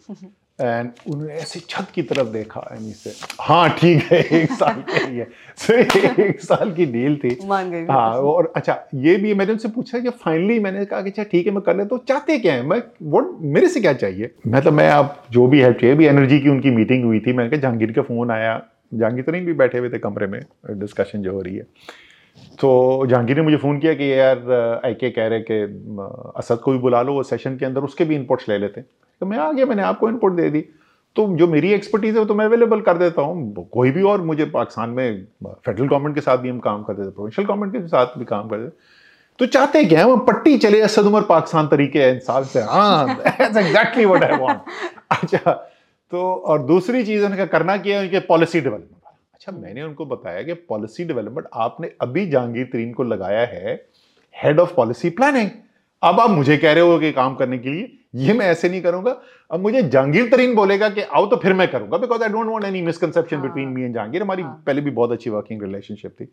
एंड उन्होंने ऐसे छत की तरफ़ देखा एमी से। हाँ ठीक है एक साल के लिए। सिर्फ़ एक साल की डील थी। मान गई हाँ और अच्छा ये भी मैंने उनसे पूछा कि फाइनली मैंने कहा कि अच्छा ठीक है मैं कर ले तो चाहते क्या है? मैं वो मेरे से क्या चाहिए? मतलब मैं आप जो भी हेल्प चाहिए भी एनर्जी की उनकी मीटिंग हुई थी मैंने कहा जहांगीर का फ़ोन आया। जहांगीर तरीन भी बैठे हुए थे कमरे में डिस्कशन जो हो रही है। तो जहांगीर ने मुझे फ़ोन किया कि यार आई के कह रहे कि असद को भी बुला लो, वो सेशन के अंदर उसके भी इनपुट्स ले लेते तो मैं आ गया, मैंने आपको इनपुट दे दी। तो जो मेरी एक्सपर्टीज़ है वो तो मैं अवेलेबल कर देता हूँ। कोई भी और मुझे पाकिस्तान में फेडरल गवर्नमेंट के साथ भी हम काम करते थे प्रोविंशियल गवर्नमेंट के साथ भी काम करते तो चाहते क्या हम पट्टी चले असद उमर पाकिस्तान तरीके इंसान से। हाँ एग्जैक्टली व्हाट आई अच्छा तो और दूसरी चीज़ उनका करना क्या है, उनके पॉलिसी डेवलपमेंट अच्छा मैंने उनको बताया कि पॉलिसी डेवलपमेंट आपने अभी जहांगीर तरीन को लगाया है हेड ऑफ़ पॉलिसी प्लानिंग अब आप मुझे कह रहे हो कि काम करने के लिए ये मैं ऐसे नहीं करूँगा। अब मुझे जहांगीर तरीन बोलेगा कि आओ तो फिर मैं करूँगा because I don't want any misconception between me and Jahangir. हमारी हाँ. पहले भी बहुत अच्छी वर्किंग रिलेशनशिप थी।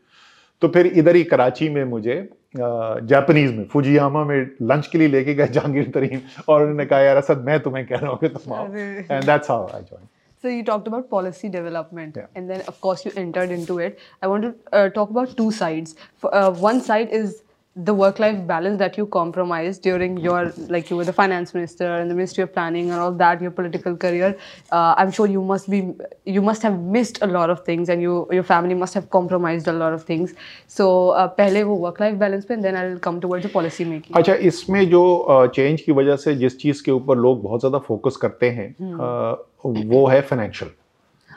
तो फिर इधर ही कराची में मुझे जापानीज में फुजियामा में लंच के लिए लेके गए जहांगीर तरीन। और उन्होंने कहा यार असद मैं तुम्हें कह रहा हूँ कि तुम आओ। And that's how I join So you talked about policy development, yeah. and then of course you entered into it. I want to uh, talk about two sides. For, uh, one side is the work-life balance that you compromised during your like you were the finance minister and the ministry of planning and all that your political career uh, i'm sure you must be you must have missed a lot of things and you your family must have compromised a lot of things so uh, pehle wo work life balance pe and then i'll come towards the policy making अच्छा इसमें जो change की वजह से जिस चीज के ऊपर लोग बहुत ज्यादा फोकस करते हैं वो है फाइनेंशियल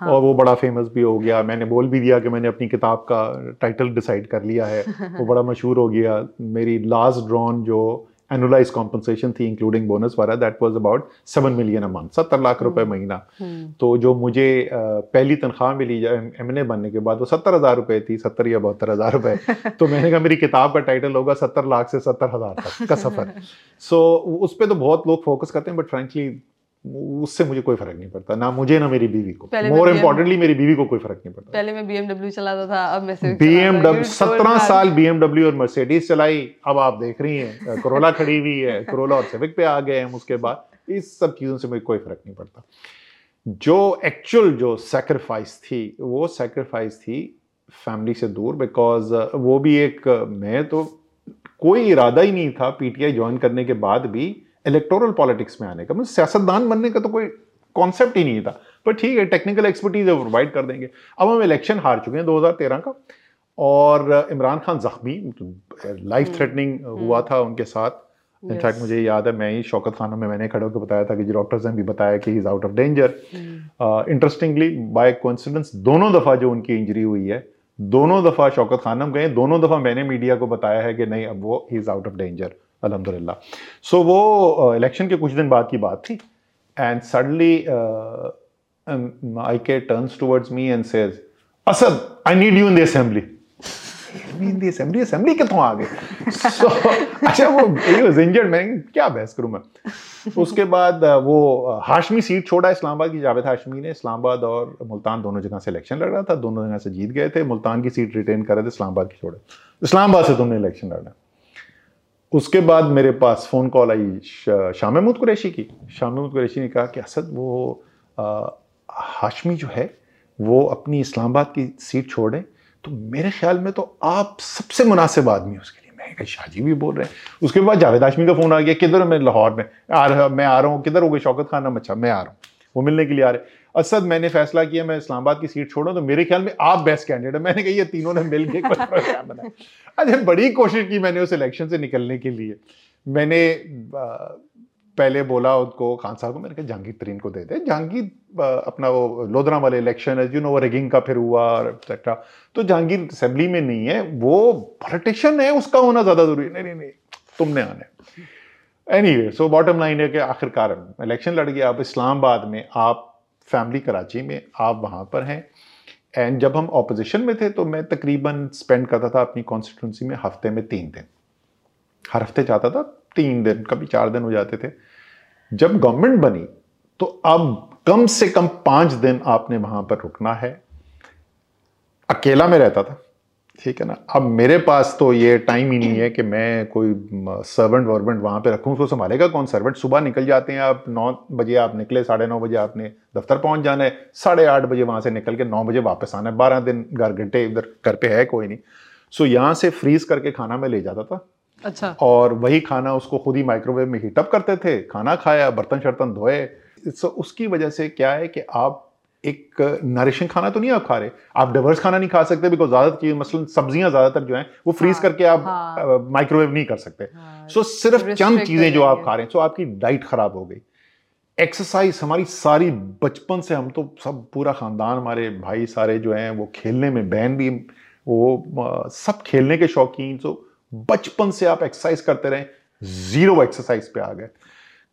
हाँ. और वो बड़ा फ़ेमस भी हो गया मैंने बोल भी दिया कि मैंने अपनी किताब का टाइटल डिसाइड कर लिया है वो बड़ा मशहूर हो गया मेरी लास्ट ड्रॉन जो एनुलाइज कॉम्पनसेशन थी इंक्लूडिंग बोनस वाला that was about seven million a month सत्तर लाख रुपए हम्म। महीना हम्म। तो जो मुझे पहली तनख्वाह मिली एम एन ए बनने के बाद वो सत्तर हज़ार रुपये थी सत्तर या बहत्तर हज़ार रुपए <laughs> तो मैंने कहा मेरी किताब का टाइटल होगा सत्तर लाख से सत्तर हज़ार तक का सफ़र सो <laughs> so, उस पर तो बहुत लोग फोकस करते हैं बट फ्रेंकली उससे मुझे कोई फ़र्क नहीं पड़ता ना मुझे ना मेरी बीवी को। मोर इम्पोर्टेंटली मेरी बीवी को कोई फ़र्क नहीं पड़ता। पहले मैं बीएमडब्ल्यू चलाता था अब मैं बीएमडब्ल्यू सत्रह साल बीएमडब्ल्यू और मर्सिडीज चलाई अब आप देख रही हैं करोला खड़ी हुई है करोला और सिविक पे आ गए हम उसके बाद इस सब चीज़ों से मुझे कोई फ़र्क नहीं पड़ता। जो एक्चुअल जो सेक्रीफाइस थी वो सेक्रीफाइस थी फैमिली से दूर बिकॉज़ वो भी एक मैं तो कोई इरादा ही नहीं था पीटीआई ज्वाइन करने के बाद भी इलेक्टोरल पॉलिटिक्स में आने का मतलब सियासतदान बनने का तो कोई कॉन्सेप्ट ही नहीं था पर ठीक है टेक्निकल एक्सपर्टीज प्रोवाइड कर देंगे अब हम इलेक्शन हार चुके हैं 2013 का और इमरान खान जख्मी लाइफ थ्रेटनिंग। हुआ। था उनके साथ इनफैक्ट yes. मुझे याद है मैं ही शौकत खाना में मैंने खड़े होकर बताया था कि डॉक्टर्स ने भी बताया कि is out of danger interestingly by coincidence दोनों दफ़ा जो उनकी इंजरी हुई है दोनों दफ़ा शौकत खानम गए दोनों दफ़ा मैंने मीडिया को बताया है कि नहीं अब वो ही इज़ आउट ऑफ़ डेंजर अलहमदिल्ला सो वो इलेक्शन के कुछ दिन बाद की बात थी and suddenly I K turns towards me and says Asad I need you in the assembly in the assembly assembly आ गए. सो <laughs> अच्छा वो ही वाज इंजर्ड मैं क्या बहस करूँ मैं? उसके बाद वो हाशमी सीट छोड़ा इस्लामाबाद की, जावेद हाशमी ने। इस्लामाबाद और मुल्तान दोनों जगह से इलेक्शन लड़ रहा था, दोनों जगह से जीत गए थे। मुल्तान की सीट रिटेन कर रहे थे, इस्लामाबाद की छोड़े। इस्लामाबाद से तुमने इलेक्शन लड़ना उसके बाद मेरे पास फ़ोन कॉल आई शाह महमूद कुरैशी की। शाह महमूद कुरैशी ने कहा कि असद, वो हाशमी जो है, वो अपनी इस्लामाबाद की सीट छोड़ें। तो मेरे ख्याल में तो आप सबसे मुनासिब आदमी उसके लिए। मैं शाहजी भी बोल रहे हैं। उसके बाद जावेद हाशमी का फ़ोन आ गया, किधर मैं लाहौर में? आ रहा, मैं आ रहा हूँ, किधर हो गए? शौकत खान अच्छा मैं आ रहा हूँ। वो मिलने के लिए आ रहे। असद, मैंने फैसला किया, मैं इस्लामाबाद की सीट छोड़ूं तो मेरे ख्याल में आप बेस्ट कैंडिडेट मैंने कहा, ये तीनों ने मिल के प्रोग्राम बनाया। अच्छा बड़ी कोशिश की मैंने उस इलेक्शन से निकलने के लिए। मैंने पहले बोला उसको, खान साहब को, मैंने कहा जहांगीर तरीन को दे दे। जहांगीर अपना वो लोधरा वाले इलेक्शन यू नो वो रेगिंग का फिर हुआ और एक्सेट्रा तो जहांगीर असेंबली में नहीं है, वो पॉलिटिशियन है, उसका होना ज़्यादा ज़रूरी नहीं नहीं नहीं, तुमने आना है। एनी सो बॉटम लाइन है कि आखिरकार इलेक्शन लड़ गया आप इस्लामाबाद में आप फैमिली कराची में आप वहाँ पर हैं। एंड जब हम ऑपोजिशन में थे तो मैं तकरीबन स्पेंड करता था अपनी कॉन्स्टिट्यूंसी में हफ़्ते में तीन दिन। हर हफ़्ते जाता था, तीन दिन, कभी चार दिन हो जाते थे। जब गवर्नमेंट बनी तो अब कम से कम पाँच दिन आपने वहाँ पर रुकना है। अकेला में रहता था। ठीक है ना? अब मेरे पास तो ये टाइम ही नहीं है कि मैं कोई सर्वेंट वर्वेंट वहाँ पे रखूँ उसको संभालेगा कौन? सर्वेंट सुबह निकल जाते हैं आप नौ बजे आप निकले साढ़े नौ बजे आपने दफ्तर पहुँच जाना है साढ़े आठ बजे वहाँ से निकल के नौ बजे वापस आना है बारह दिन घर घंटे इधर घर पे है कोई नहीं। सो यहाँ से फ्रीज करके खाना मैं ले जाता था। अच्छा। और वही खाना उसको खुद ही माइक्रोवेव में हीटअप करते थे खाना खाया बर्तन शर्तन धोए। सो उसकी वजह से क्या है कि आप एक नरिशिंग खाना तो नहीं आप खा रहे? आप डाइवर्स खाना नहीं खा सकते बिकॉज़ ज़्यादा चीज़ मसलन सब्ज़ियाँ ज़्यादातर जो हैं वो फ्रीज हाँ, करके आप हाँ, माइक्रोवेव नहीं कर सकते। सो हाँ, सो सिर्फ़ चंद चीज़ें जो आप खा रहे हैं सो so, आपकी डाइट खराब हो गई। एक्सरसाइज हमारी सारी बचपन से हम तो सब पूरा खानदान हमारे भाई सारे जो हैं वो खेलने में बहन भी वो सब खेलने के शौकीन सो बचपन से आप एक्सरसाइज करते रहे ज़ीरो एक्सरसाइज पे आ गए।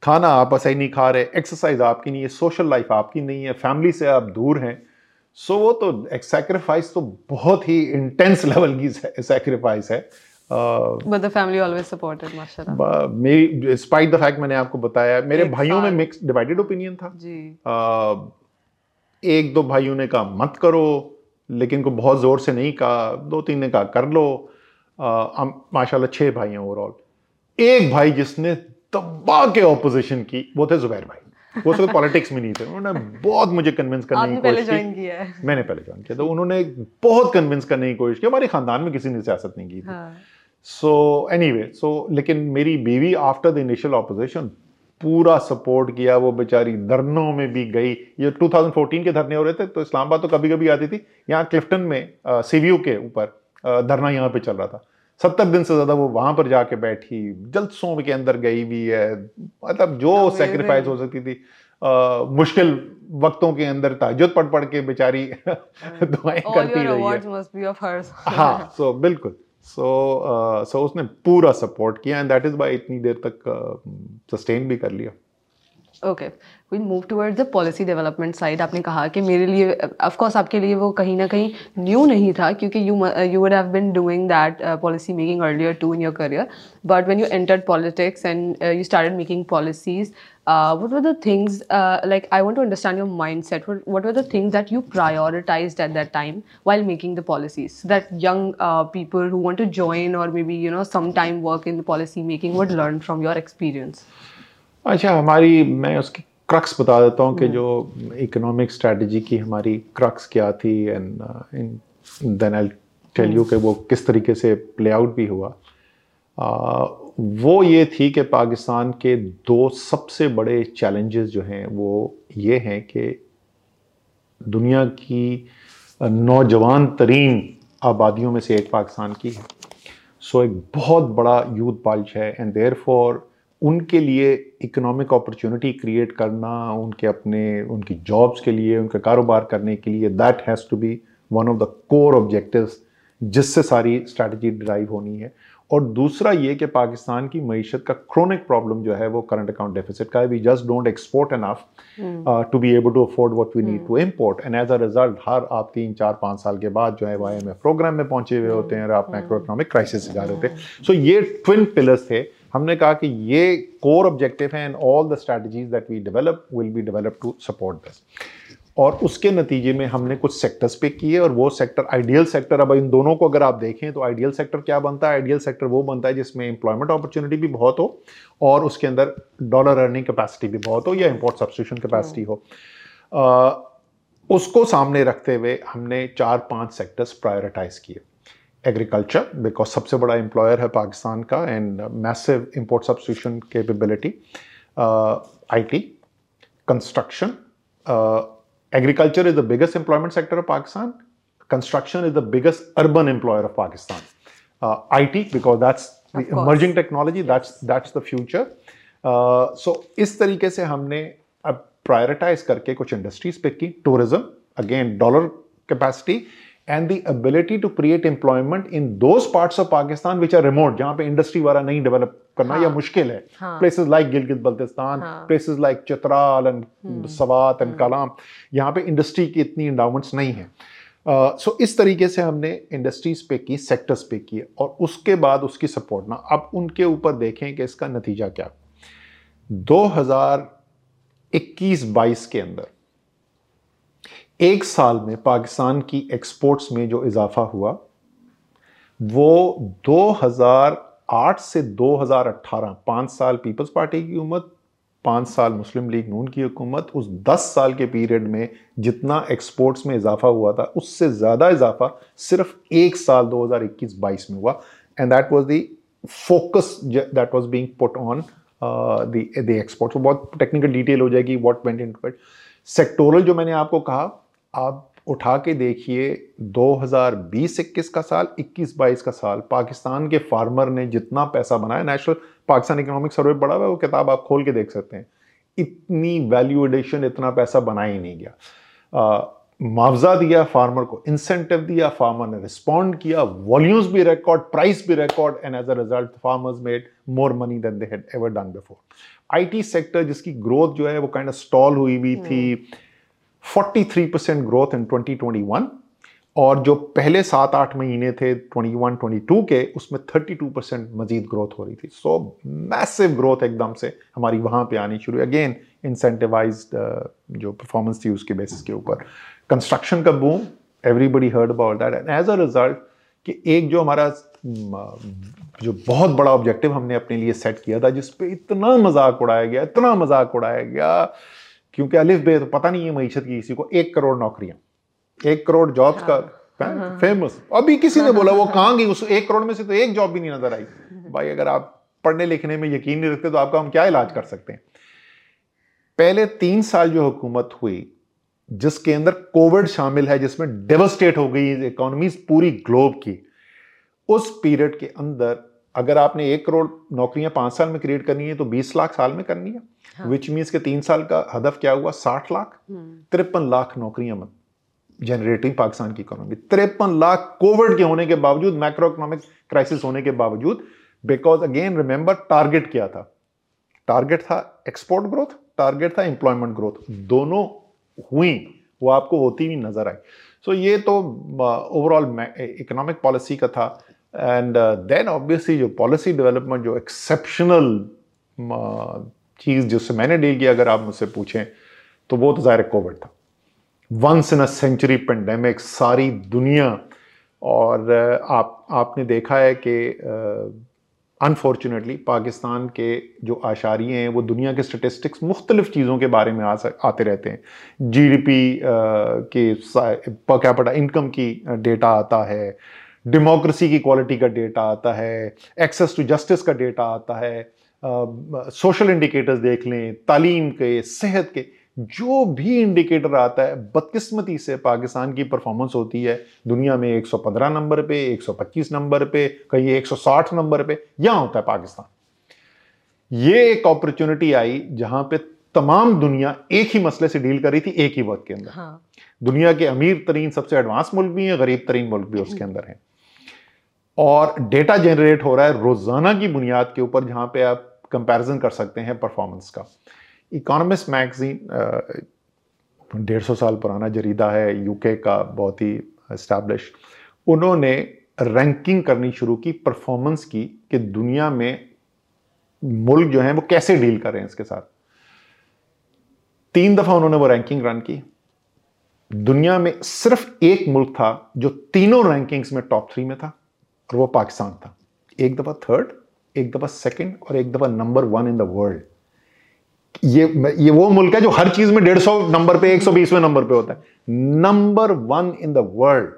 खाना आप सही नहीं खा रहे एक्सरसाइज आपकी नहीं है सोशल लाइफ आपकी नहीं है फैमिली से आप दूर हैं। सो so, वो तो एक सेक्रीफाइस तो बहुत ही इंटेंस लेवल <laughs> की सेक्रीफाइस है। But the family always supported माशाल्लाह। मेरी स्पाइट द फैक्ट मैंने आपको बताया मेरे भाइयों में मिक्स डिवाइडेड ओपिनियन था। जी। Uh, एक दो भाइयों ने कहा मत करो। लेकिन को बहुत ज़ोर से नहीं कहा दो तीन ने कहा कर लो। Uh, माशाल्लाह छह भाई हैं ओवरऑल एक भाई जिसने दबा के ऑपोजिशन की वो थे जुबैर भाई। वो सिर्फ़ पॉलिटिक्स में नहीं थे। उन्होंने बहुत मुझे कन्विंस करने की कोशिश की। मैंने पहले ज्वाइन किया। तो उन्होंने बहुत कन्विंस करने की कोशिश की। हमारे खानदान में किसी ने सियासत नहीं की थी। सो एनी वे सो लेकिन मेरी बीवी आफ्टर द इनिशियल ऑपोजिशन पूरा सपोर्ट किया। वो बेचारी धरनों में भी गई। ये 2014 के धरने हो रहे थे तो इस्लामाबाद तो कभी कभी आती थी। यहाँ क्लिफ्टन में सीवीयू के ऊपर धरना यहाँ पे चल रहा था। सत्तर दिन से ज़्यादा वो वहाँ पर जाके बैठी जलसों के अंदर गई भी है। मतलब जो सेक्रीफाइस हो सकती थी आ, मुश्किल वक्तों के अंदर ताजुद पढ़ पढ़ के बेचारी दुआएँ करती रही है। हाँ सो so, बिल्कुल सो so, सो uh, so उसने पूरा सपोर्ट किया एंड दैट इज़ बाय इतनी देर तक सस्टेन uh, भी कर लिया। Okay we move toward the policy development side आपने कहा कि मेरे लिए अफकोर्स आपके लिए वो कहीं ना कहीं न्यू नहीं था, क्योंकि you you would have been doing that policy making earlier too in your career but when you enter politics and you started making policies what were the things like I want to understand your mind set what were the things that you prioritize at that time while making the policies that young people who want to join और may be you know sometime work in the policy making what learn from your experience अच्छा हमारी मैं उसकी crux बता देता हूँ कि जो इकोनॉमिक स्ट्रेटजी की हमारी क्रक्स क्या थी and then I tell you कि वो किस तरीके से प्ले आउट भी हुआ। Uh, वो ये थी कि पाकिस्तान के दो सबसे बड़े चैलेंजेस जो हैं वो ये हैं कि दुनिया की नौजवान तरीन आबादियों में से एक पाकिस्तान की है। सो so, एक बहुत बड़ा यूथ बाल्च है एंड देयर फॉर उनके लिए इकोनॉमिक अपॉर्चुनिटी क्रिएट करना उनके अपने उनकी जॉब्स के लिए उनका कारोबार करने के लिए that has to be one of the core objectives जिससे सारी स्ट्रैटेजी ड्राइव होनी है। और दूसरा ये कि पाकिस्तान की मीशत का क्रोनिक प्रॉब्लम जो है वो करंट अकाउंट डेफिसिट का है। We just don't export enough to be able to afford what we need to import and as a result हर आप तीन चार पाँच साल के बाद जो है वो आई प्रोग्राम में पहुँचे हुए होते हैं और आप माइक्रो इकोनॉमिक क्राइसिस से जा रहे होते हैं। सो ये ट्विन पिलर्स थे। हमने कहा कि ये कोर ऑब्जेक्टिव है and all the strategies that we develop will be develop to support this और उसके नतीजे में हमने कुछ सेक्टर्स पे किए और वो सेक्टर आइडियल सेक्टर अब इन दोनों को अगर आप देखें तो आइडियल सेक्टर क्या बनता है? आइडियल सेक्टर वो बनता है जिसमें एम्प्लॉयमेंट अपॉर्चुनिटी भी बहुत हो और उसके अंदर डॉलर अर्निंग कैपेसिटी भी बहुत हो या इम्पोर्ट सब्सिट्यूशन कैपेसिटी हो। आ, उसको सामने रखते हुए हमने चार पाँच सेक्टर्स प्रायोरिटाइज किए। एग्रीकल्चर बिकॉज़ सबसे बड़ा एम्प्लॉयर है पाकिस्तान का and massive import substitution capability I T construction agriculture is the biggest employment sector of Pakistan construction is the biggest urban employer of Pakistan I T because that's emerging technology that's the future so इस तरीके से हमने अब prioritise करके कुछ industries pick की tourism again dollar capacity and the ability to create employment in those parts of Pakistan which are remote, जहाँ पे इंडस्ट्री वाला नहीं डेवलप करना हाँ, या मुश्किल है। हाँ, प्लेसेस लाइक गिलगित बल्तिस्तान हाँ। Places like Chitral and hmm, Swat and hmm. Kalam यहाँ पे इंडस्ट्री की इतनी इंडाउमेंट्स नहीं है। सो इस तरीके से हमने इंडस्ट्रीज़ पे की सेक्टर्स पे की और उसके बाद उसकी सपोर्ट ना। अब उनके ऊपर देखें कि इसका नतीजा क्या। 2021-22 के अंदर एक साल में पाकिस्तान की एक्सपोर्ट्स में जो इजाफा हुआ, वो 2008 से 2018 पाँच साल पीपल्स पार्टी की हुकूमत, पाँच साल मुस्लिम लीग नून की हुकूमत, उस दस साल के पीरियड में जितना एक्सपोर्ट्स में इजाफा हुआ था, उससे ज़्यादा इजाफा सिर्फ़ एक साल 2021-22 में हुआ। And that was the focus that was being put on the the export बहुत टेक्निकल डिटेल हो जाएगी what went into it sectoral जो मैंने आपको कहा आप उठा के देखिए 2020-21 का साल 21-22 का साल, पाकिस्तान के फार्मर ने जितना पैसा बनाया, नेशनल पाकिस्तान इकोनॉमिक सर्वे पड़ा हुआ है, वो किताब आप खोल के देख सकते हैं। इतनी वैल्यू एडिशन इतना पैसा बनाया ही नहीं गया। मुआवजा दिया फार्मर को इंसेंटिव दिया फार्मर ने रिस्पॉन्ड किया वॉल्यूम्स भी रिकॉर्ड प्राइस भी record and as a result farmers made more money than they had ever done before IT sector जिसकी ग्रोथ जो है, वो काइंड ऑफ़ स्टॉल हुई हुई थी। 43% ग्रोथ इन 2021 और जो पहले सात आठ महीने थे 21 22 के, उसमें 32% मजीद ग्रोथ हो रही थी। सो मैसिव ग्रोथ एकदम से हमारी वहाँ पे आनी शुरू अगेन इंसेंटिवाइज जो परफॉर्मेंस थी उसके बेसिस के ऊपर। कंस्ट्रक्शन का boom everybody heard about that and as a result कि एक जो हमारा जो बहुत बड़ा ऑब्जेक्टिव हमने अपने लिए सेट किया था, जिस पे इतना मज़ाक उड़ाया गया, इतना मज़ाक उड़ाया गया क्योंकि अलिफ बे तो पता नहीं है मीशत की किसी को। एक करोड़ नौकरियाँ एक करोड़ जॉब्स हाँ, का फ़ेमस अभी किसी ने बोला वो कहाँ गई? उस एक करोड़ में से तो एक जॉब भी नहीं नज़र आई। भाई अगर आप पढ़ने लिखने में यकीन नहीं रखते तो आपका हम क्या इलाज कर सकते हैं? पहले तीन साल जो हुकूमत हुई जिसके अंदर कोविड शामिल है जिसमें डेवस्टेट हो गई इकोनॉमीज पूरी ग्लोब की उस पीरियड के अंदर अगर आपने एक करोड़ नौकरियाँ पाँच साल में क्रिएट करनी है तो बीस लाख साल में करनी है। हाँ। विच मीन्स के तीन साल का हदफ क्या हुआ? साठ लाख। हम्म, तिरपन लाख नौकरियाँ जनरेटिंग पाकिस्तान की इकोनॉमी तिरपन लाख कोविड के होने के बावजूद माइक्रो इकोनॉमिक क्राइसिस होने के बावजूद बिकॉज़ अगेन रिमेंबर टारगेट क्या था? टारगेट था एक्सपोर्ट ग्रोथ टारगेट था एम्प्लॉयमेंट ग्रोथ दोनों हुई वो आपको होती हुई नज़र आई। सो so, ये तो ओवरऑल इकोनॉमिक पॉलिसी का था। एंड देन ऑब्वियसली जो पॉलिसी डेवलपमेंट जो एक्सेप्शनल चीज़ जिससे मैंने डील किया अगर आप मुझसे पूछें तो वो तो ज़ाहिर कोविड था। Once in a century pandemic सारी दुनिया और आप आपने देखा है कि अनफॉर्चुनेटली पाकिस्तान के जो आशारिए हैं वो दुनिया के स्टेटिस्टिक्स मुख्तलिफ़ चीज़ों के बारे में आ सक, आते रहते हैं। जीडीपी के पर कैपिटा इनकम की डेटा आता है। डेमोक्रेसी की क्वालिटी का डेटा आता है एक्सेस टू जस्टिस का डेटा आता है सोशल इंडिकेटर्स देख लें तालीम के सेहत के जो भी इंडिकेटर आता है बदकिस्मती से पाकिस्तान की परफॉर्मेंस होती है। दुनिया में 115 नंबर पे 125 नंबर पे कहीं 160 नंबर पे यहाँ होता है पाकिस्तान। ये एक अपॉर्चुनिटी आई जहाँ पे तमाम दुनिया एक ही मसले से डील कर रही थी एक ही वक्त के अंदर। हाँ, दुनिया के अमीर तरीन सबसे एडवांस मुल्क भी हैं गरीब तरीन मुल्क भी उसके अंदर हैं। और डेटा जनरेट हो रहा है रोज़ाना की बुनियाद के ऊपर जहाँ पे आप कंपैरिजन कर सकते हैं परफॉर्मेंस का। इकोनॉमिस्ट मैगजीन डेढ़ सौ साल पुराना जरीदा है यूके का बहुत ही इस्टेब्लिश उन्होंने रैंकिंग करनी शुरू की परफॉर्मेंस की कि दुनिया में मुल्क जो हैं वो कैसे डील कर रहे हैं इसके साथ। तीन दफ़ा उन्होंने वो रैंकिंग रन की। दुनिया में सिर्फ़ एक मुल्क था जो तीनों रैंकिंग्स में टॉप थ्री में था। और वो पाकिस्तान था। एक दफ़ा थर्ड एक दफ़ा सेकंड और एक दफ़ा number one in the world ये ये वो मुल्क है जो हर चीज़ में डेढ़ सौ नंबर पे, एक सौ बीसवें नंबर पे होता है। Number one in the world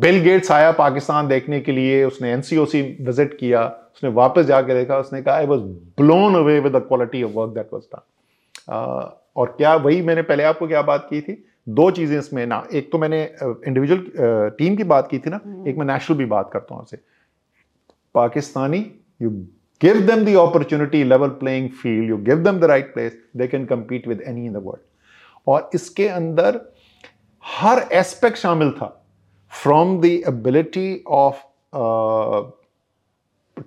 Bill Gates आया पाकिस्तान देखने के लिए, उसने एनसीओसी विज़िट किया, उसने वापस जाके देखा, उसने कहा I was blown away with the quality of work that was done और क्या, वही मैंने पहले आपको क्या बात की थी? दो चीज़ें इसमें ना एक तो मैंने इंडिविजुअल टीम की बात की थी ना एक मैं नेशनल भी बात करता हूँ आपसे। Pakistani you give them the opportunity level playing field you give them the right place they can compete with any in the world. और इसके अंदर हर एस्पेक्ट शामिल था from the ability of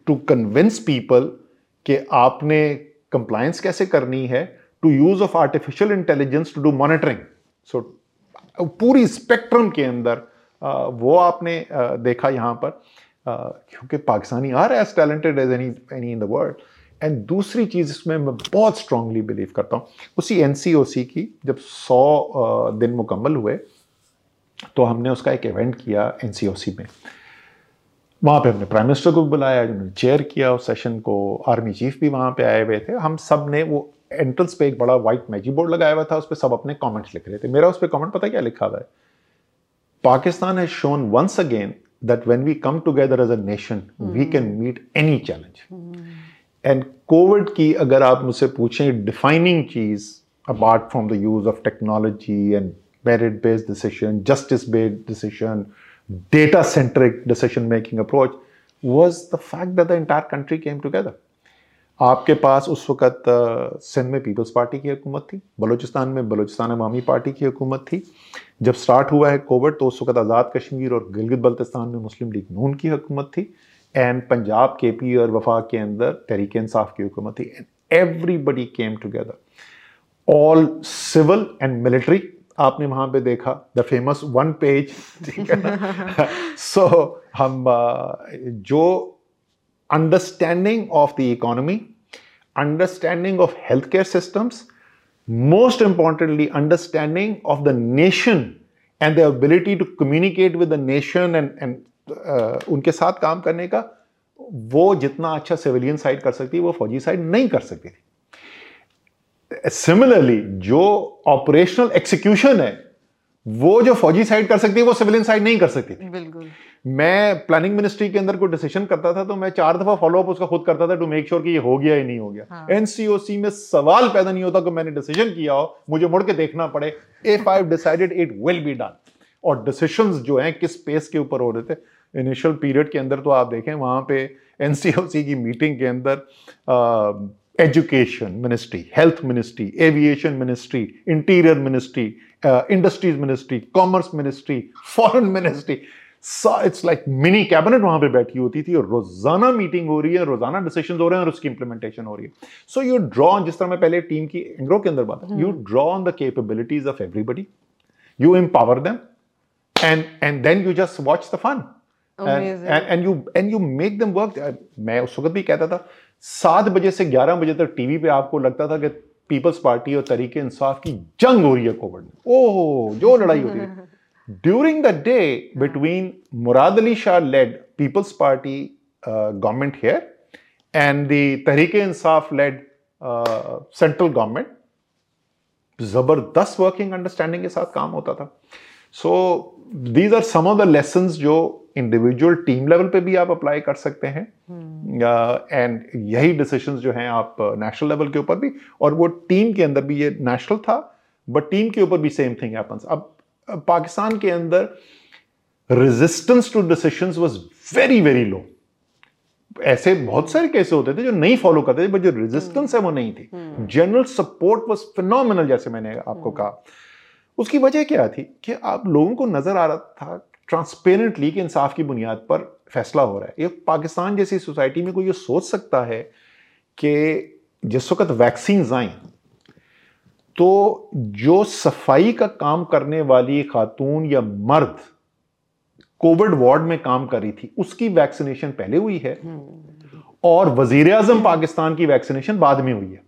to convince people कि आपने compliance कैसे करनी है to use of artificial intelligence to do monitoring so पूरी स्पेक्ट्रम के अंदर वो आपने देखा यहाँ पर क्योंकि Pakistani are as talented as any any in the world and दूसरी चीज़ इसमें मैं बहुत स्ट्रांगली बिलीव करता हूँ। उसी एनसीओसी की जब सौ दिन मुकम्मल हुए तो हमने उसका एक इवेंट किया एनसीओसी में। वहाँ पे हमने प्राइम मिनिस्टर को बुलाया जिन्होंने चेयर किया उस सेशन को आर्मी चीफ भी वहाँ पे आए हुए थे। हम सबने वो एंट्रेंस पे एक बड़ा व्हाइट मैजिक बोर्ड लगाया हुआ था उस पर सब अपने कमेंट्स लिख रहे थे। मेरा उस पर कमेंट पता क्या लिखा हुआ है? Pakistan has shown once again that when we come together as a nation we can meet any challenge and Covid की अगर आप मुझसे पूछें defining cheese apart from the use of technology and merit based decision justice based decision data centric decision making approach was the fact that the entire country came together. आपके पास उस वक़्त सिंध में पीपल्स पार्टी की हुकूमत थी बलूचिस्तान में बलूचिस्तान अवामी पार्टी की हुकूमत थी। जब स्टार्ट हुआ है कोविड तो उस वक़्त आज़ाद कश्मीर और गिलगित बल्तिस्तान में मुस्लिम लीग नून की हुकूमत थी एंड पंजाब के पी और वफाक के अंदर तहरीक इंसाफ की हुकूमत थी। And everybody came together all civil and military आपने वहाँ पे देखा द फ़ेमस वन पेज ठीक है सो <laughs> <laughs> हम जो understanding of the economy, understanding of healthcare systems, most importantly, understanding of the nation and the ability to communicate with the nation and, and uh, उनके साथ काम करने का वो जितना अच्छा सिविलियन साइड कर सकती है वो फौजी साइड नहीं कर सकती थी सिमिलरली जो ऑपरेशनल एक्सिक्यूशन है वो जो फौजी साइड कर सकती है वो सिविलियन साइड नहीं कर सकती थी बिल्कुल मैं प्लानिंग मिनिस्ट्री के अंदर कोई डिसीज़न करता था तो मैं चार दफ़ा फॉलो अप उसका खुद करता था टू मेक श्योर कि ये हो गया या नहीं हो गया। एनसीओसी हाँ. में सवाल पैदा नहीं होता कि मैंने डिसीज़न किया हो मुझे मुड़ के देखना पड़े। If I decided it will be done और डिसीशन जो हैं किस पेस के ऊपर हो रहे थे। इनिशियल पीरियड के अंदर तो आप देखें वहाँ पे एनसीओसी की मीटिंग के अंदर education ministry health ministry aviation ministry interior ministry industries ministry commerce ministry foreign ministry it's like mini cabinet वहाँ पे बैठी होती थी और रोज़ाना मीटिंग हो रही है रोज़ाना डिसीज़न हो रहे हैं और उसकी इंप्लीमेंटेशन हो रही है। सो यू ड्रॉ जिस तरह मैं पहले टीम की एंग्रो के अंदर बात you draw on the capabilities of everybody you empower them and and then you just watch the fun and you and you make them work मैं उस वक्त भी कहता था सात बजे से ग्यारह बजे तक टीवी पे आपको लगता था कि पीपल्स पार्टी और तरीके इंसाफ की जंग हो रही है कोविड में। ओह जो लड़ाई हो रही है <laughs> During the day between Murad Ali Shah led People's Party uh, government here and the Tehreek-e-Insaf led uh, central government, ज़बरदस्त वर्किंग अंडरस्टैंडिंग के साथ काम होता था so these are some of the lesson जो इंडिविजुअल टीम लेवल पे भी आप अप्लाई कर सकते हैं एंड hmm. uh, यही डिसीजंस जो हैं आप नेशनल लेवल के ऊपर भी और वो टीम के अंदर भी ये नेशनल था बट टीम के ऊपर भी सेम थिंग हैपन्स अब पाकिस्तान के अंदर resistance to decision was very very low ऐसे बहुत सारे केस होते थे जो नहीं फॉलो करते थे बट जो रेजिस्टेंस है वो नहीं थी। जनरल सपोर्ट वॉज़ फिनोमिनल जैसे मैंने आपको हम्म। कहा। उसकी वजह क्या थी कि आप लोगों को नज़र आ रहा था ट्रांसपेरेंटली कि इंसाफ की बुनियाद पर फैसला हो रहा है। ये पाकिस्तान जैसी सोसाइटी में कोई ये सोच सकता है कि जिस वक्त वैक्सीन आई तो जो सफ़ाई का काम करने वाली खातून या मर्द कोविड वार्ड में काम कर रही थी उसकी वैक्सीनेशन पहले हुई है और वज़ीर आज़म पाकिस्तान की वैक्सीनेशन बाद में हुई है।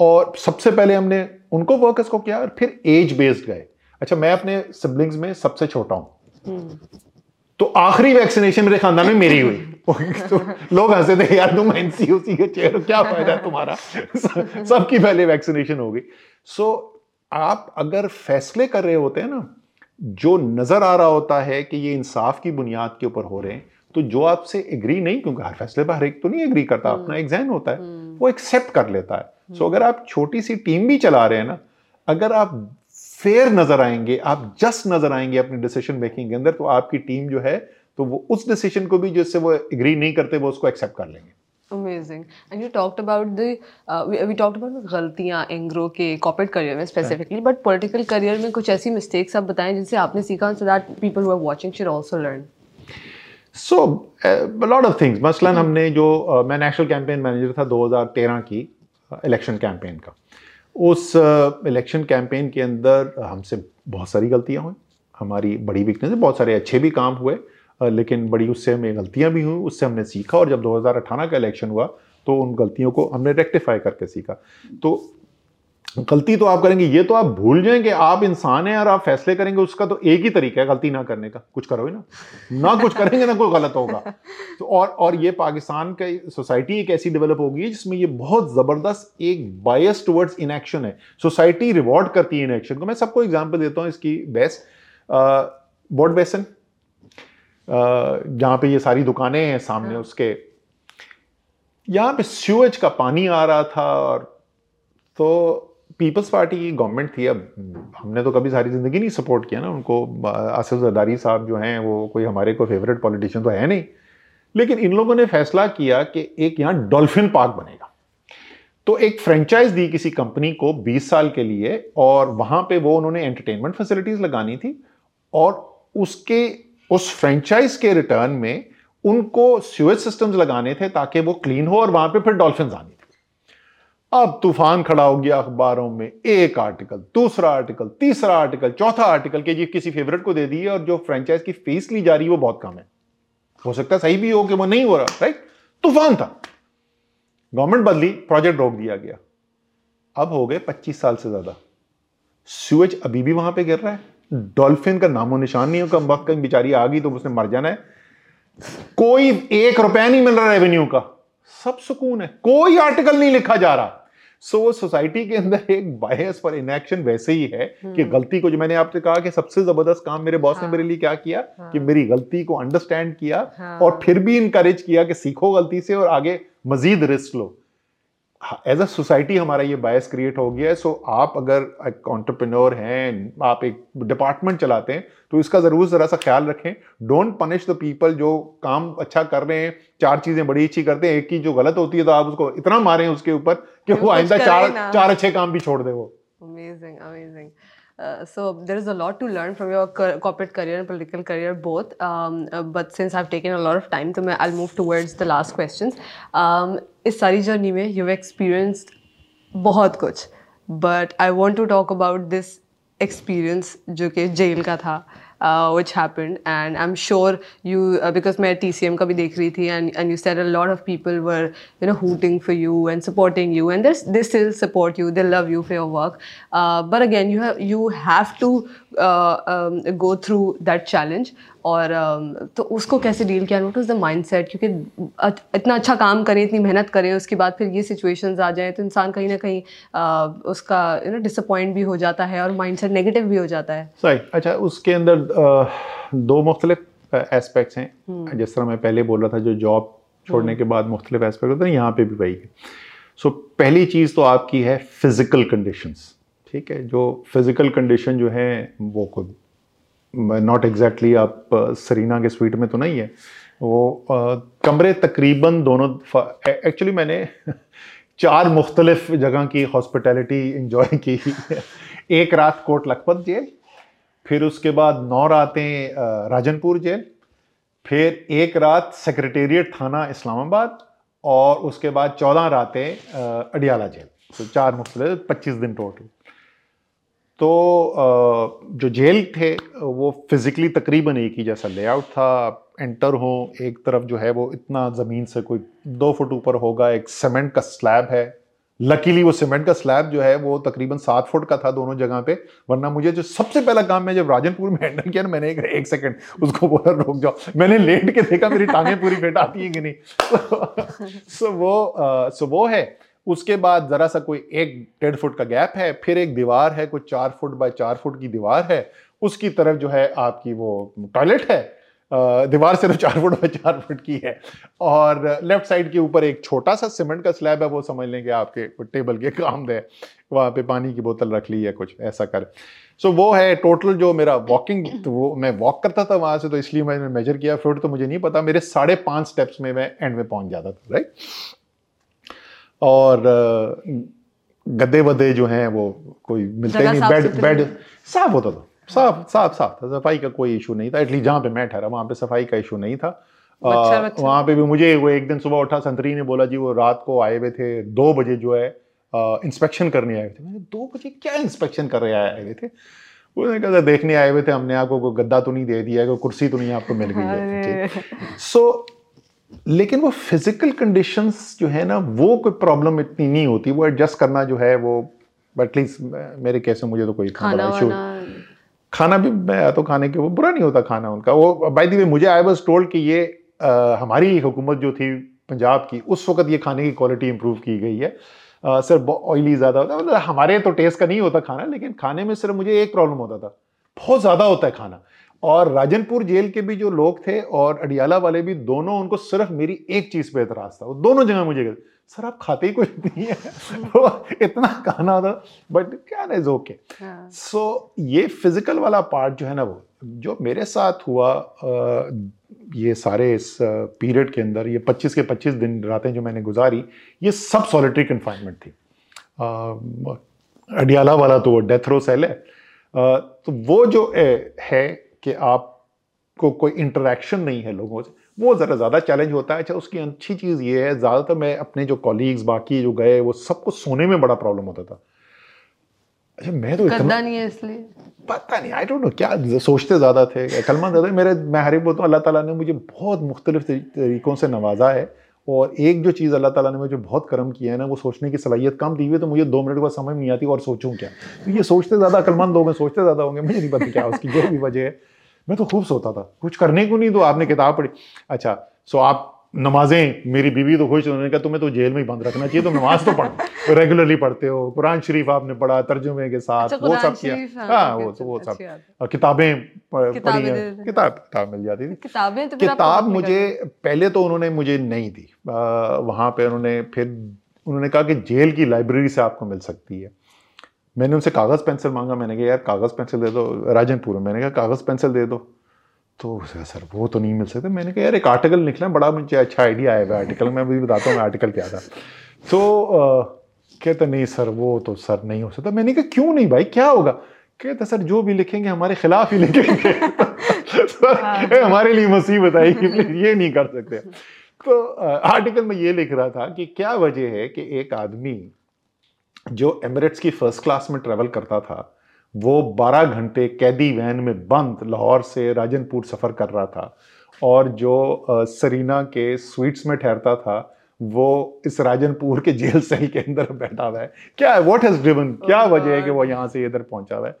और सबसे पहले हमने उनको वर्कर्स को किया और फिर एज बेस्ड गए। अच्छा मैं अपने सिबलिंग्स में सबसे छोटा हूँ। तो आखिरी वैक्सीनेशन मेरे खानदान में मेरी हुई। तो <laughs> लोग हंसे थे यार तुम एनसीओसी के चेयर क्या फ़ायदा तुम्हारा <laughs> सबकी पहले वैक्सीनेशन हो गई सो आप अगर फैसले कर रहे होते हैं ना जो नज़र आ रहा होता है कि ये इंसाफ की बुनियाद के ऊपर हो रहे हैं तो जो आपसे एग्री नहीं क्योंकि हर फैसले पर हर एक तो नहीं एग्री करता हम्म। अपना एग्ज़ाम होता है हम्म। वो एक्सेप्ट कर लेता है सो अगर आप छोटी सी टीम भी चला रहे हैं ना अगर आप फेयर नज़र आएँगे आप जस्ट नज़र आएँगे अपने डिसीज़न मेकिंग के अंदर तो आपकी टीम जो है तो वो उस डिसीज़न को भी जिससे वो एग्री नहीं करते वो उसको एक्सेप्ट कर लेंगे। Amazing. And you talked about the uh, we, we talked about गलतियाँ एंग्रो के कॉर्पोरेट करियर में स्पेसिफिकली बट पॉलिटिकल करियर में कुछ ऐसी मिस्टेक्स आप बताएँ जिनसे आपने सीखा so that people who are watching should also learn so lot of things मसलन हमने जो uh, मैं नेशनल कैंपेन मैनेजर था 2013 की इलेक्शन uh, कैंपेन का। उस इलेक्शन uh, कैंपेन के अंदर हमसे बहुत सारी गलतियाँ हुई। हमारी बड़ी वीकनेस बहुत सारे अच्छे भी काम हुए। लेकिन बड़ी उससे हमें गलतियाँ भी हुई उससे हमने सीखा और जब 2018 का इलेक्शन हुआ तो उन गलतियों को हमने रेक्टिफाई करके सीखा। तो गलती तो आप करेंगे ये तो आप भूल जाएँगे आप इंसान हैं और आप फैसले करेंगे उसका तो एक ही तरीका है गलती ना करने का। कुछ करो ही ना। ना कुछ <laughs> करेंगे ना कोई गलत होगा। तो और और ये पाकिस्तान का सोसाइटी एक ऐसी डेवलप होगी जिसमें ये बहुत ज़बरदस्त एक बायस टुवर्ड्स इनएक्शन है। सोसाइटी रिवॉर्ड करती है इनएक्शन को। मैं सबको एग्ज़ाम्पल देता हूँ इसकी बेस्ट बोर्ड बेसन जहाँ पे ये सारी दुकानें हैं सामने हाँ। उसके यहाँ पे स्यूएज का पानी आ रहा था और तो पीपल्स पार्टी की गवर्नमेंट थी। अब हमने तो कभी सारी ज़िंदगी नहीं सपोर्ट किया ना उनको। आसिफ जरदारी साहब जो हैं वो कोई हमारे को फेवरेट पॉलिटिशियन तो है नहीं। लेकिन इन लोगों ने फैसला किया कि एक यहाँ डॉल्फिन पार्क बनेगा। तो एक फ्रेंचाइज दी किसी कंपनी को 20 साल के लिए और वहाँ पे वो उन्होंने एंटरटेनमेंट फैसिलिटीज़ लगानी थी और उसके उस फ्रेंचाइज के रिटर्न में उनको स्यूएज सिस्टम्स लगाने थे ताकि वो क्लीन हो और वहाँ पे फिर डॉल्फिन आनी अब तूफ़ान खड़ा हो गया अखबारों में, एक आर्टिकल दूसरा आर्टिकल तीसरा आर्टिकल चौथा आर्टिकल के जी किसी फेवरेट को दे दिए और जो फ्रेंचाइज की फ़ीस ली जा रही है वो बहुत कम है। हो सकता है सही भी हो कि वो नहीं हो रहा राइट तूफ़ान था। गवर्नमेंट बदली प्रोजेक्ट रोक दिया गया। अब हो गए 25 साल से ज़्यादा। स्यूएज अभी भी वहाँ पे गिर रहा है। डॉल्फिन का नामो निशान नहीं हो कम वक्त कहीं बेचारी आ गई तो उसने मर जाना है। कोई एक रुपया नहीं मिल रहा रेवेन्यू का। सब सुकून है। कोई आर्टिकल नहीं लिखा जा रहा। सो so, सोसाइटी के अंदर एक बायस फॉर इनएक्शन वैसे ही है कि हम्म। गलती को जो मैंने आपसे कहा कि सबसे ज़बरदस्त काम मेरे बॉस हाँ, ने मेरे लिए क्या किया? हाँ, कि मेरी गलती को अंडरस्टैंड किया हाँ, और फिर भी इनकरेज किया कि सीखो गलती से और आगे मजीद रिस्क लो। एज अ सोसाइटी हमारा ये बायस क्रिएट हो गया है सो आप अगर एक ऑन्टरप्रेन्योर हैं आप एक डिपार्टमेंट चलाते हैं तो इसका ज़रूर ज़रा सा ख्याल रखें। डोंट पनिश द पीपल जो काम अच्छा कर रहे हैं चार चीज़ें बड़ी अच्छी करते हैं एक की जो गलत होती है तो आप उसको इतना मारें उसके ऊपर कि वो आइंदा चार चार अच्छे काम भी छोड़ दे वो। Amazing amazing Uh, so there is a lot to learn from your corporate career and political career both. Um, uh, but since I've taken a lot of time, so I'll move towards the last questions. Um, इस सारी journey में you've experienced बहुत कुछ, but I want to talk about this experience जो कि jail का था. uh, which happened. And i'm sure you uh, because my tcm ka bhi dekh rahi thi and, and you said a lot of people were you know hooting for you and supporting you. And this they still support you. They love you for your work. Uh, but again you have you have to uh, um, go through that challenge और तो उसको कैसे deal किया? Note is the mind set क्योंकि इतना अच्छा काम करें इतनी मेहनत करें उसके बाद फिर ये सिचुएशंस आ जाए तो इंसान कहीं ना कहीं उसका यू नो डिसअपॉइंट भी हो जाता है और माइंड सेट नेगेटिव भी हो जाता है। सही अच्छा उसके अंदर दो मुख्तलिफ़ एस्पेक्ट्स हैं। हम्म। जिस तरह मैं पहले बोल रहा था जो जॉब छोड़ने हम्म। के बाद मुख्तलिफ़ एस्पेक्ट होते हैं यहाँ पे भी वही है। सो so, पहली चीज़ तो आपकी है फ़िज़िकल कंडीशंस ठीक है? जो फ़िज़िकल कंडीशन जो है वो खुद नॉट एग्जैक्टली आप सरीना के स्वीट में तो नहीं है। वो कमरे तकरीबन दोनों एक्चुअली मैंने <laughs> चार मुख्तलिफ़ जगह की हॉस्पिटैलिटी इंजॉय की। <laughs> एक रात कोट लखपत जेल, फिर उसके बाद नौ रातें राजनपुर जेल, फिर एक रात सेक्रेटेरिएट थाना इस्लामाबाद, और उसके बाद चौदह रातें अडियाला जेल। तो चार मुख्तलिफ़, पच्चीस दिन टोटल तो जो जेल थे वो फिज़िकली तकरीबन एक ही जैसा लेआउट था। एंटर हो एक तरफ़ जो है वो इतना ज़मीन से कोई दो फुट ऊपर होगा एक सीमेंट का स्लैब है। लकीली वो सीमेंट का स्लैब जो है वो तकरीबन सात फुट का था दोनों जगह पे। वरना मुझे जो सबसे पहला काम मैं जब राजनपुर में हैंडल किया ना मैंने एक, एक सेकंड उसको बोला रोक जाओ। मैंने लेट के देखा मेरी टांगें पूरी फिट आती है कि नहीं? <laughs> <laughs> सो वो सो वो है। उसके बाद ज़रा सा कोई एक डेढ़ फुट का गैप है फिर एक दीवार है कोई चार फुट बाय चार फुट की दीवार है उसकी तरफ़ जो है आपकी वो टॉयलेट है दीवार सिर्फ़ चार फुट बाय चार फुट की है और लेफ़्ट साइड के ऊपर एक छोटा सा सीमेंट का स्लैब है वो समझ लें कि आपके टेबल के काम दे वहाँ पे पानी की बोतल रख ली है कुछ ऐसा कर। सो so, वो है टोटल जो मेरा वॉकिंग तो वो मैं वॉक करता था वहाँ से तो इसलिए मैंने मेजर किया फिर तो मुझे नहीं पता मेरे साढ़े पाँच स्टेप्स में मैं एंड में पहुँच जाता था राइट और गद्दे वद्दे जो हैं वो कोई मिलते नहीं बेड बेड साफ़ होता था साफ़ साफ़ साफ़ था सफ़ाई का कोई इशू नहीं था एटलीस्ट जहाँ पे मैं ठहरा वहाँ पे सफ़ाई का इशू नहीं था। वहाँ पे भी मुझे वो एक दिन सुबह उठा संतरी ने बोला जी वो रात को आए हुए थे दो बजे जो है इंस्पेक्शन करने आए थे। मैंने दो बजे क्या इंस्पेक्शन कर रहे आए हुए थे? उन्होंने कहा देखने आए हुए थे हमने आपको कोई गद्दा तो नहीं दे दिया कोई कुर्सी तो नहीं आपको मिल गई है। सो लेकिन वो फ़िज़िकल कंडीशंस जो है ना वो कोई प्रॉब्लम इतनी नहीं होती। वो एडजस्ट करना जो है वो एटलीस्ट मेरे केस में मुझे तो कोई खाना इशू खाना भी मैं तो खाने के वो बुरा नहीं होता खाना उनका। वो बाई दी वे मुझे आई वॉज़ टोल्ड कि ये आ, हमारी हुकूमत जो थी पंजाब की उस वक्त ये खाने की क्वालिटी इंप्रूव की गई है। सर ऑयली ज़्यादा होता है मतलब हमारे तो टेस्ट का नहीं होता खाना लेकिन खाने में सिर्फ़ मुझे एक प्रॉब्लम होता था। बहुत ज़्यादा होता है खाना। और राजनपुर जेल के भी जो लोग थे और अडियाला वाले भी दोनों उनको सिर्फ़ मेरी एक चीज़ पे एतराज़ था। वो दोनों जगह मुझे सर आप खाते ही कुछ नहीं है। <laughs> वो इतना खाना था बट क्या इज़ ओके सो ये फ़िज़िकल वाला पार्ट जो है ना वो जो मेरे साथ हुआ ये सारे इस पीरियड के अंदर ये 25 के 25 दिन रातें जो मैंने गुजारी ये सब सॉलिटरी कन्फाइनमेंट थी। अडियाला वाला तो वो डेथ रो सेल है। तो वो जो है कि आपको कोई इंटरेक्शन नहीं है लोगों से। वो ज़रा ज़्यादा चैलेंज होता है। अच्छा उसकी अच्छी चीज़ ये है ज़्यादातर मैं अपने जो कॉलीग्स बाकी जो गए वो सबको सोने में बड़ा प्रॉब्लम होता था। अच्छा मैं तो इतना नहीं है इसलिए। पता नहीं आई डोंट नो क्या सोचते ज़्यादा थे। कलमा ज़्यादा मेरे मैं हरी बोलता हूँ अल्लाह ताला ने मुझे बहुत मुख्तलिफ़ तरीक़ों से नवाजा है। और एक जो चीज़ अल्लाह ताला ने मुझे बहुत करम किया है ना वो सोचने की सलाहियत कम दी हुई तो मुझे दो मिनट बाद समझ नहीं आती और सोचूं क्या? तो ये सोचते ज़्यादा अकलमंद होंगे सोचते ज़्यादा होंगे। मुझे नहीं पता क्या उसकी जो भी वजह है। मैं तो खूब सोता था। कुछ करने को नहीं तो आपने किताब पढ़ी। अच्छा सो आप नमाजें मेरी बीवी तो खुश उन्होंने कहा तुम्हें तो जेल में ही बंद रखना चाहिए तुम नमाज़ तो पढ़ो। <laughs> रेगुलरली पढ़ते हो कुरान शरीफ आपने पढ़ा तर्जुमे के साथ अच्छा, वो सब किया। हाँ, हाँ वो तो वो सब। किताबें पढ़ी हैं। किताब किताब मिल जाती थी। किताबें तो किताब मुझे पहले तो उन्होंने मुझे नहीं दी। वहाँ पे उन्होंने फिर उन्होंने कहा कि जेल की लाइब्रेरी से आपको मिल सकती है। मैंने उनसे कागज़ पेंसिल मांगा मैंने कहा यार कागज़ पेंसिल दे दो राजनपुर मैंने कहा कागज़ पेंसिल दे दो। तो सर वो तो नहीं मिल सकते। मैंने कहा यार एक आर्टिकल निकला बड़ा मुझे अच्छा आइडिया आया हुआ आर्टिकल मैं भी बताता हूँ आर्टिकल क्या था। तो कहते नहीं सर वो तो सर नहीं हो सकता। मैंने कहा क्यों नहीं भाई क्या होगा? कहते सर जो भी लिखेंगे हमारे खिलाफ ही लिखेंगे। <laughs> सर हाँ। हमारे लिए मुसीबत आएगी ये नहीं कर सकते। तो आर्टिकल में ये लिख रहा था कि क्या वजह है कि एक आदमी जो एमिरेट्स की फ़र्स्ट क्लास में ट्रेवल करता था वो 12 घंटे कैदी वैन में बंद लाहौर से राजनपुर सफ़र कर रहा था। और जो सरीना के स्वीट्स में ठहरता था वो इस राजनपुर के जेल सेल के अंदर बैठा हुआ है। क्या है? व्हाट हैज़ ड्रिवन क्या oh वजह है कि वो यहाँ से इधर पहुँचा हुआ है?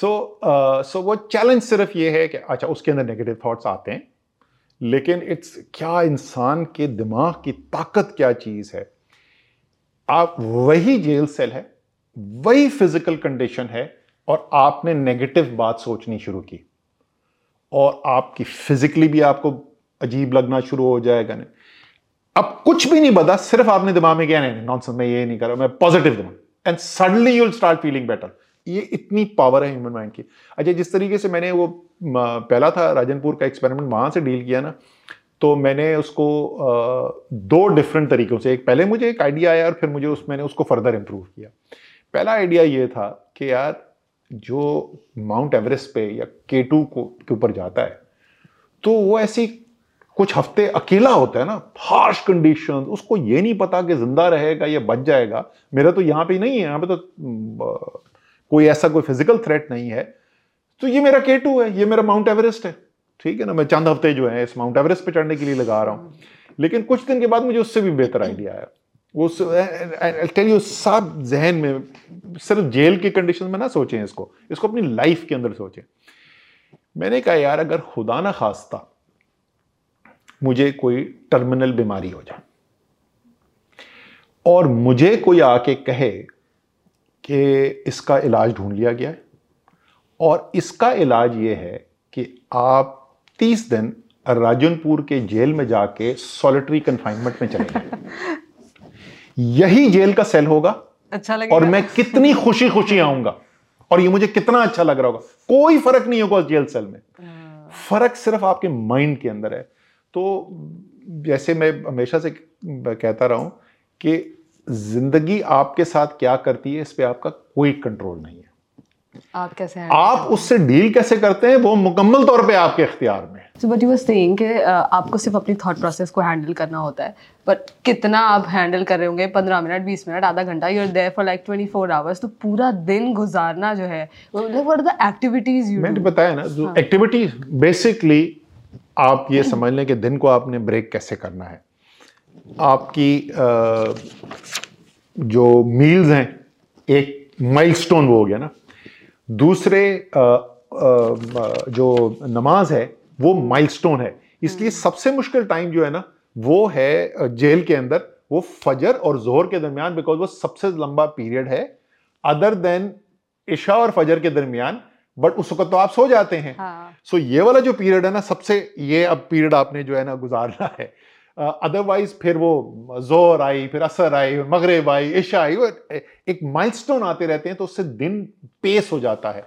So so, so uh, so वो चैलेंज सिर्फ़ ये है कि अच्छा उसके अंदर नेगेटिव थॉट्स आते हैं लेकिन इट्स क्या इंसान के दिमाग की ताकत क्या चीज़ है? आप वही जेल सेल है, वही फ़िज़िकल कंडीशन है और आपने नेगेटिव बात सोचनी शुरू की। और आपकी फिजिकली भी आपको अजीब लगना शुरू हो जाएगा नहीं अब कुछ भी नहीं बता, सिर्फ़ आपने दिमाग में क्या, नहीं नॉनसेंस मैं ये नहीं कर रहा, मैं पॉजिटिव दिमाग and suddenly you'll start feeling better ये इतनी पावर है ह्यूमन माइंड की। अच्छा जिस तरीके से मैंने वो पहला था राजनपुर का एक्सपेरिमेंट वहाँ से डील किया ना तो मैंने उसको दो डिफरेंट तरीकों से, एक पहले मुझे एक आइडिया आया और फिर मुझे उस, मैंने उसको फर्दर इंप्रूव किया। पहला आइडिया ये था कि यार, जो माउंट एवरेस्ट पे या के टू को, के ऊपर जाता है तो वो ऐसी कुछ हफ़्ते अकेला होता है ना हार्श कंडीशन उसको ये नहीं पता कि ज़िंदा रहेगा या बच जाएगा। मेरा तो यहाँ पे नहीं है, यहाँ पे तो कोई ऐसा कोई फ़िज़िकल थ्रेट नहीं है। तो ये मेरा के टू है, ये मेरा माउंट एवरेस्ट है। ठीक है ना? मैं चंद हफ़्ते जो है इस माउंट एवरेस्ट पे चढ़ने के लिए लगा रहा हूँ। लेकिन कुछ दिन के बाद मुझे उससे भी बेहतर आइडिया आया। वो टेल यू सब जहन में, सिर्फ़ जेल की कंडीशन में ना सोचें इसको। इसको अपनी लाइफ के अंदर सोचें। मैंने कहा, यार, अगर खुदा ना खास्ता, मुझे कोई टर्मिनल बीमारी हो जाए। और मुझे कोई आके कहे कि इसका इलाज ढूंढ लिया गया है। और इसका इलाज ये है कि आप तीस दिन राजनपुर के जेल में जाके सॉलिटरी कन्फाइनमेंट में चले जाए <laughs> यही जेल का सेल होगा अच्छा लगेगा। और मैं कितनी खुशी खुशी आऊँगा और ये मुझे कितना अच्छा लग रहा होगा। कोई फ़र्क नहीं होगा उस जेल सेल में। हाँ। फ़र्क सिर्फ़ आपके माइंड के अंदर है। तो जैसे मैं हमेशा से कहता रहा हूँ कि ज़िंदगी आपके साथ क्या करती है इस पर आपका कोई कंट्रोल नहीं है। आप कैसे आप उससे डील कैसे करते हैं वो मुकम्मल तौर पे आपके इख्तियार में। So but you were saying कि आपको सिर्फ़ अपनी थॉट प्रोसेस को हैंडल करना होता है। बट कितना आप हैंडल कर रहे होंगे? पंद्रह मिनट बीस मिनट आधा घंटा you are there for like twenty four hours तो पूरा दिन गुजारना जो है like what are the activities you मैंने बताया ना जो एक्टिविटी बेसिकली आप ये समझ लें कि दिन को आपने ब्रेक कैसे करना है। आपकी जो मील्स हैं एक माइलस्टोन वो हो गया ना। दूसरे जो नमाज़ है वो माइलस्टोन है इसलिए हम्म। सबसे मुश्किल टाइम जो है ना वो है जेल के अंदर वो फजर और जोहर के दरमियान बिकॉज़ वो सबसे लंबा पीरियड है अदर देन ईशा और फजर के दरमियान बट उस वक्त तो आप सो जाते हैं सो हाँ. so ये वाला जो पीरियड है ना सबसे ये अब पीरियड आपने जो है ना गुजारना है अदरवाइज़ फिर वो ज़ोर आई फिर असर आई मगरब आई ईशा आई वो एक माइलस्टोन आते रहते हैं तो उससे दिन पेस हो जाता है।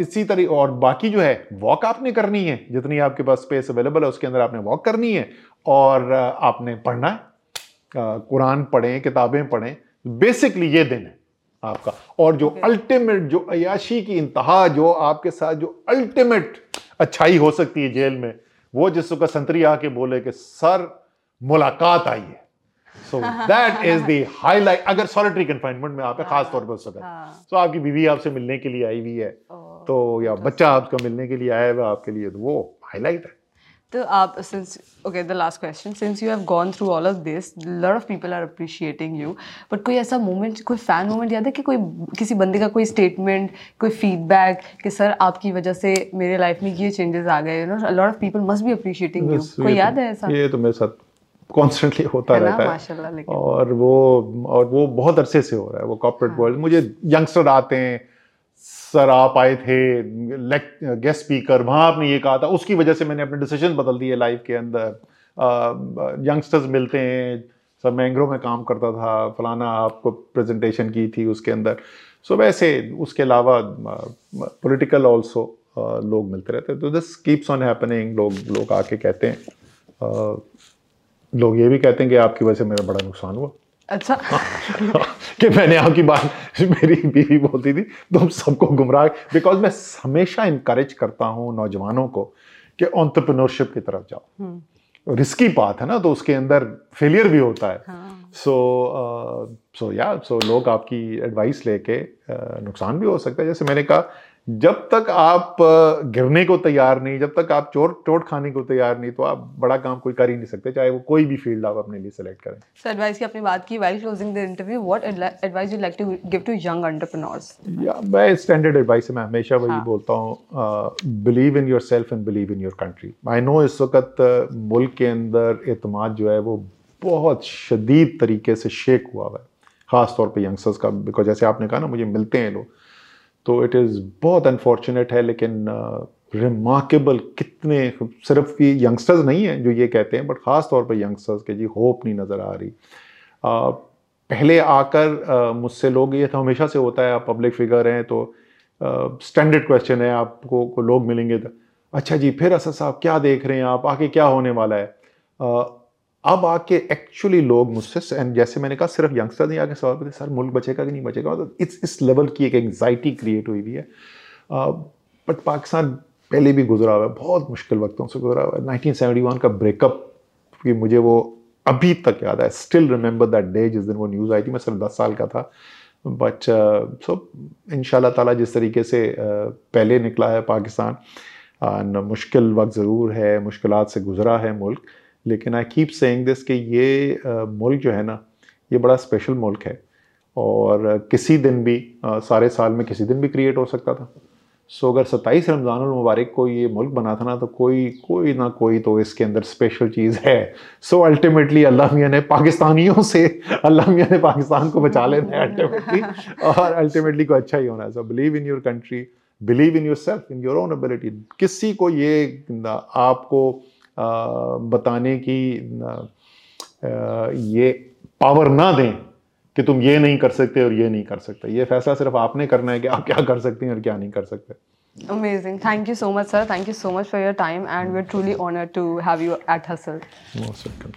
इसी तरह और बाकी जो है वॉक आपने करनी है जितनी आपके पास स्पेस अवेलेबल है उसके अंदर आपने वॉक करनी है और आपने पढ़ना है। कुरान पढ़ें किताबें पढ़ें बेसिकली ये दिन है आपका। और जो अल्टीमेट जो अयाशी की इंतहा जो आपके साथ जो अल्टीमेट अच्छाई हो सकती है जेल में वो जिसको संतरी आके बोले कि सर मुलाकात आई है. So that is the highlight अगर सॉलिटरी कंफाइनमेंट में आप है खास तौर पर उस वक्त। तो आपकी बीवी आपसे मिलने के लिए आई हुई है। तो या बच्चा आपका मिलने के लिए आया हुआ आपके लिए तो वो हाईलाइट है। तो आप okay the last question. Since you have gone through all of this a lot of people are appreciating you. But कोई ऐसा मोमेंट कोई फ़ैन मोमेंट याद है कि कोई किसी बंदे का कोई स्टेटमेंट कोई फीडबैक कि सर आपकी वजह से मेरे लाइफ में ये चेंजेस आ गए you know lot of people must be appreciating you कोई तो याद है ऐसा? ये तो मेरे साथ कॉन्स्टेंटली <laughs> होता रहता है। और वो और वो बहुत अरसे से हो रहा है वो कॉर्पोरेट वर्ल्ड हाँ। मुझे यंगस्टर आते हैं सर आप आए थे गेस्ट स्पीकर वहाँ आपने ये कहा था। उसकी वजह से मैंने अपने डिसीज़न बदल दिए लाइफ के अंदर। यंगस्टर्स मिलते हैं सर मैंग्रो में काम करता था फलाना आपको प्रेजेंटेशन की थी उसके अंदर। सो so, वैसे उसके अलावा पॉलिटिकल आल्सो लोग मिलते रहते तो दिस कीप्स ऑन हैपनिंग लोग लोग आके कहते हैं। लोग ये भी कहते हैं कि आपकी वजह से मेरा बड़ा नुकसान हुआ। अच्छा। <laughs> कि मैंने आपकी बात मेरी बीवी बोलती थी तुम सबको गुमराह बिकॉज़ मैं हमेशा इनक्रेज करता हूँ नौजवानों को कि ऑन्टरप्रनोरशिप की तरफ़ जाओ। रिस्की बात है ना तो उसके अंदर फेलियर भी होता है। सो सो या सो लोग आपकी एडवाइस लेके uh, नुकसान भी हो सकता है। जैसे मैंने कहा जब तक आप गिरने को तैयार नहीं जब तक आप चोट चोट खाने को तैयार नहीं तो आप बड़ा काम कोई कर ही नहीं सकते चाहे वो कोई भी फ़ील्ड आप अपने लिए सेलेक्ट करें। सर एडवाइस की अपनी बात की while closing the interview what advice you like to give to young entrepreneurs या मैं स्टैंडर्ड एडवाइस मैं हमेशा वही हाँ. बोलता हूँ believe in yourself and believe in your country I know इस वक्त मुल्क के अंदर एतमाद जो है वो बहुत शदीद तरीके से शेक हुआ हुआ है ख़ास तौर पे यंगस्टर्स का बिकॉज़ जैसे आपने कहा ना मुझे मिलते हैं लोग। तो इट इज़ बहुत अनफॉर्चुनेट है लेकिन रिमार्केबल uh, कितने सिर्फ़ ये यंगस्टर्स नहीं हैं जो ये कहते हैं बट ख़ास तौर पर यंगस्टर्स के जी होप नहीं नज़र आ रही। Uh, पहले आकर uh, मुझसे लोग ये तो हमेशा से होता है आप पब्लिक फिगर हैं तो स्टैंडर्ड क्वेश्चन है आपको को लोग मिलेंगे तो अच्छा जी फिर असद साहब क्या देख रहे हैं आप? आके क्या होने वाला है? अब आके एक्चुअली लोग मुझसे एंड जैसे मैंने कहा सिर्फ़ यंगस्टर नहीं आके सवाल पूछते सर मुल्क बचेगा कि नहीं बचेगा? मतलब इस इस लेवल की एक एंगजाइटी क्रिएट हुई हुई है। बट पाकिस्तान पहले भी गुजरा हुआ है बहुत मुश्किल वक्तों से गुजरा हुआ है। नाइनटीन का ब्रेकअप कि मुझे वो अभी तक याद है। स्टिल रिमेंबर दैट डे जिस दिन वो न्यूज़ आई थी मैं सिर्फ़ दस साल का था। बट सो इन ताला जिस तरीके से uh, पहले निकला है पाकिस्तान uh, मुश्किल वक्त ज़रूर है मुश्किल से गुजरा है मुल्क। लेकिन आई कीप सेइंग दिस कि ये मुल्क जो है ना, ये बड़ा स्पेशल मुल्क है। और किसी दिन भी सारे साल में किसी दिन भी क्रिएट हो सकता था। सो अगर सत्ताईस रमज़ान मुबारक को ये मुल्क बना था ना तो कोई कोई ना कोई तो इसके अंदर स्पेशल चीज़ है। सो अल्टीमेटली अल्लाह मियाँ ने पाकिस्तानियों से, अल्लाह मियाँ ने पाकिस्तान को बचा लेना है अल्टीमेटली और अल्टीमेटली को अच्छा ही होना है। So believe in your country believe in your self in your own ability किसी को ये आपको बताने की ये पावर ना दें कि तुम ये नहीं कर सकते और ये नहीं कर सकते ये फैसला सिर्फ़ आपने करना है कि आप क्या कर सकते हैं और क्या नहीं कर सकते Amazing. Thank you so much, sir. Thank you so much for your time, and we're truly honored to have you at Hustle. Most welcome.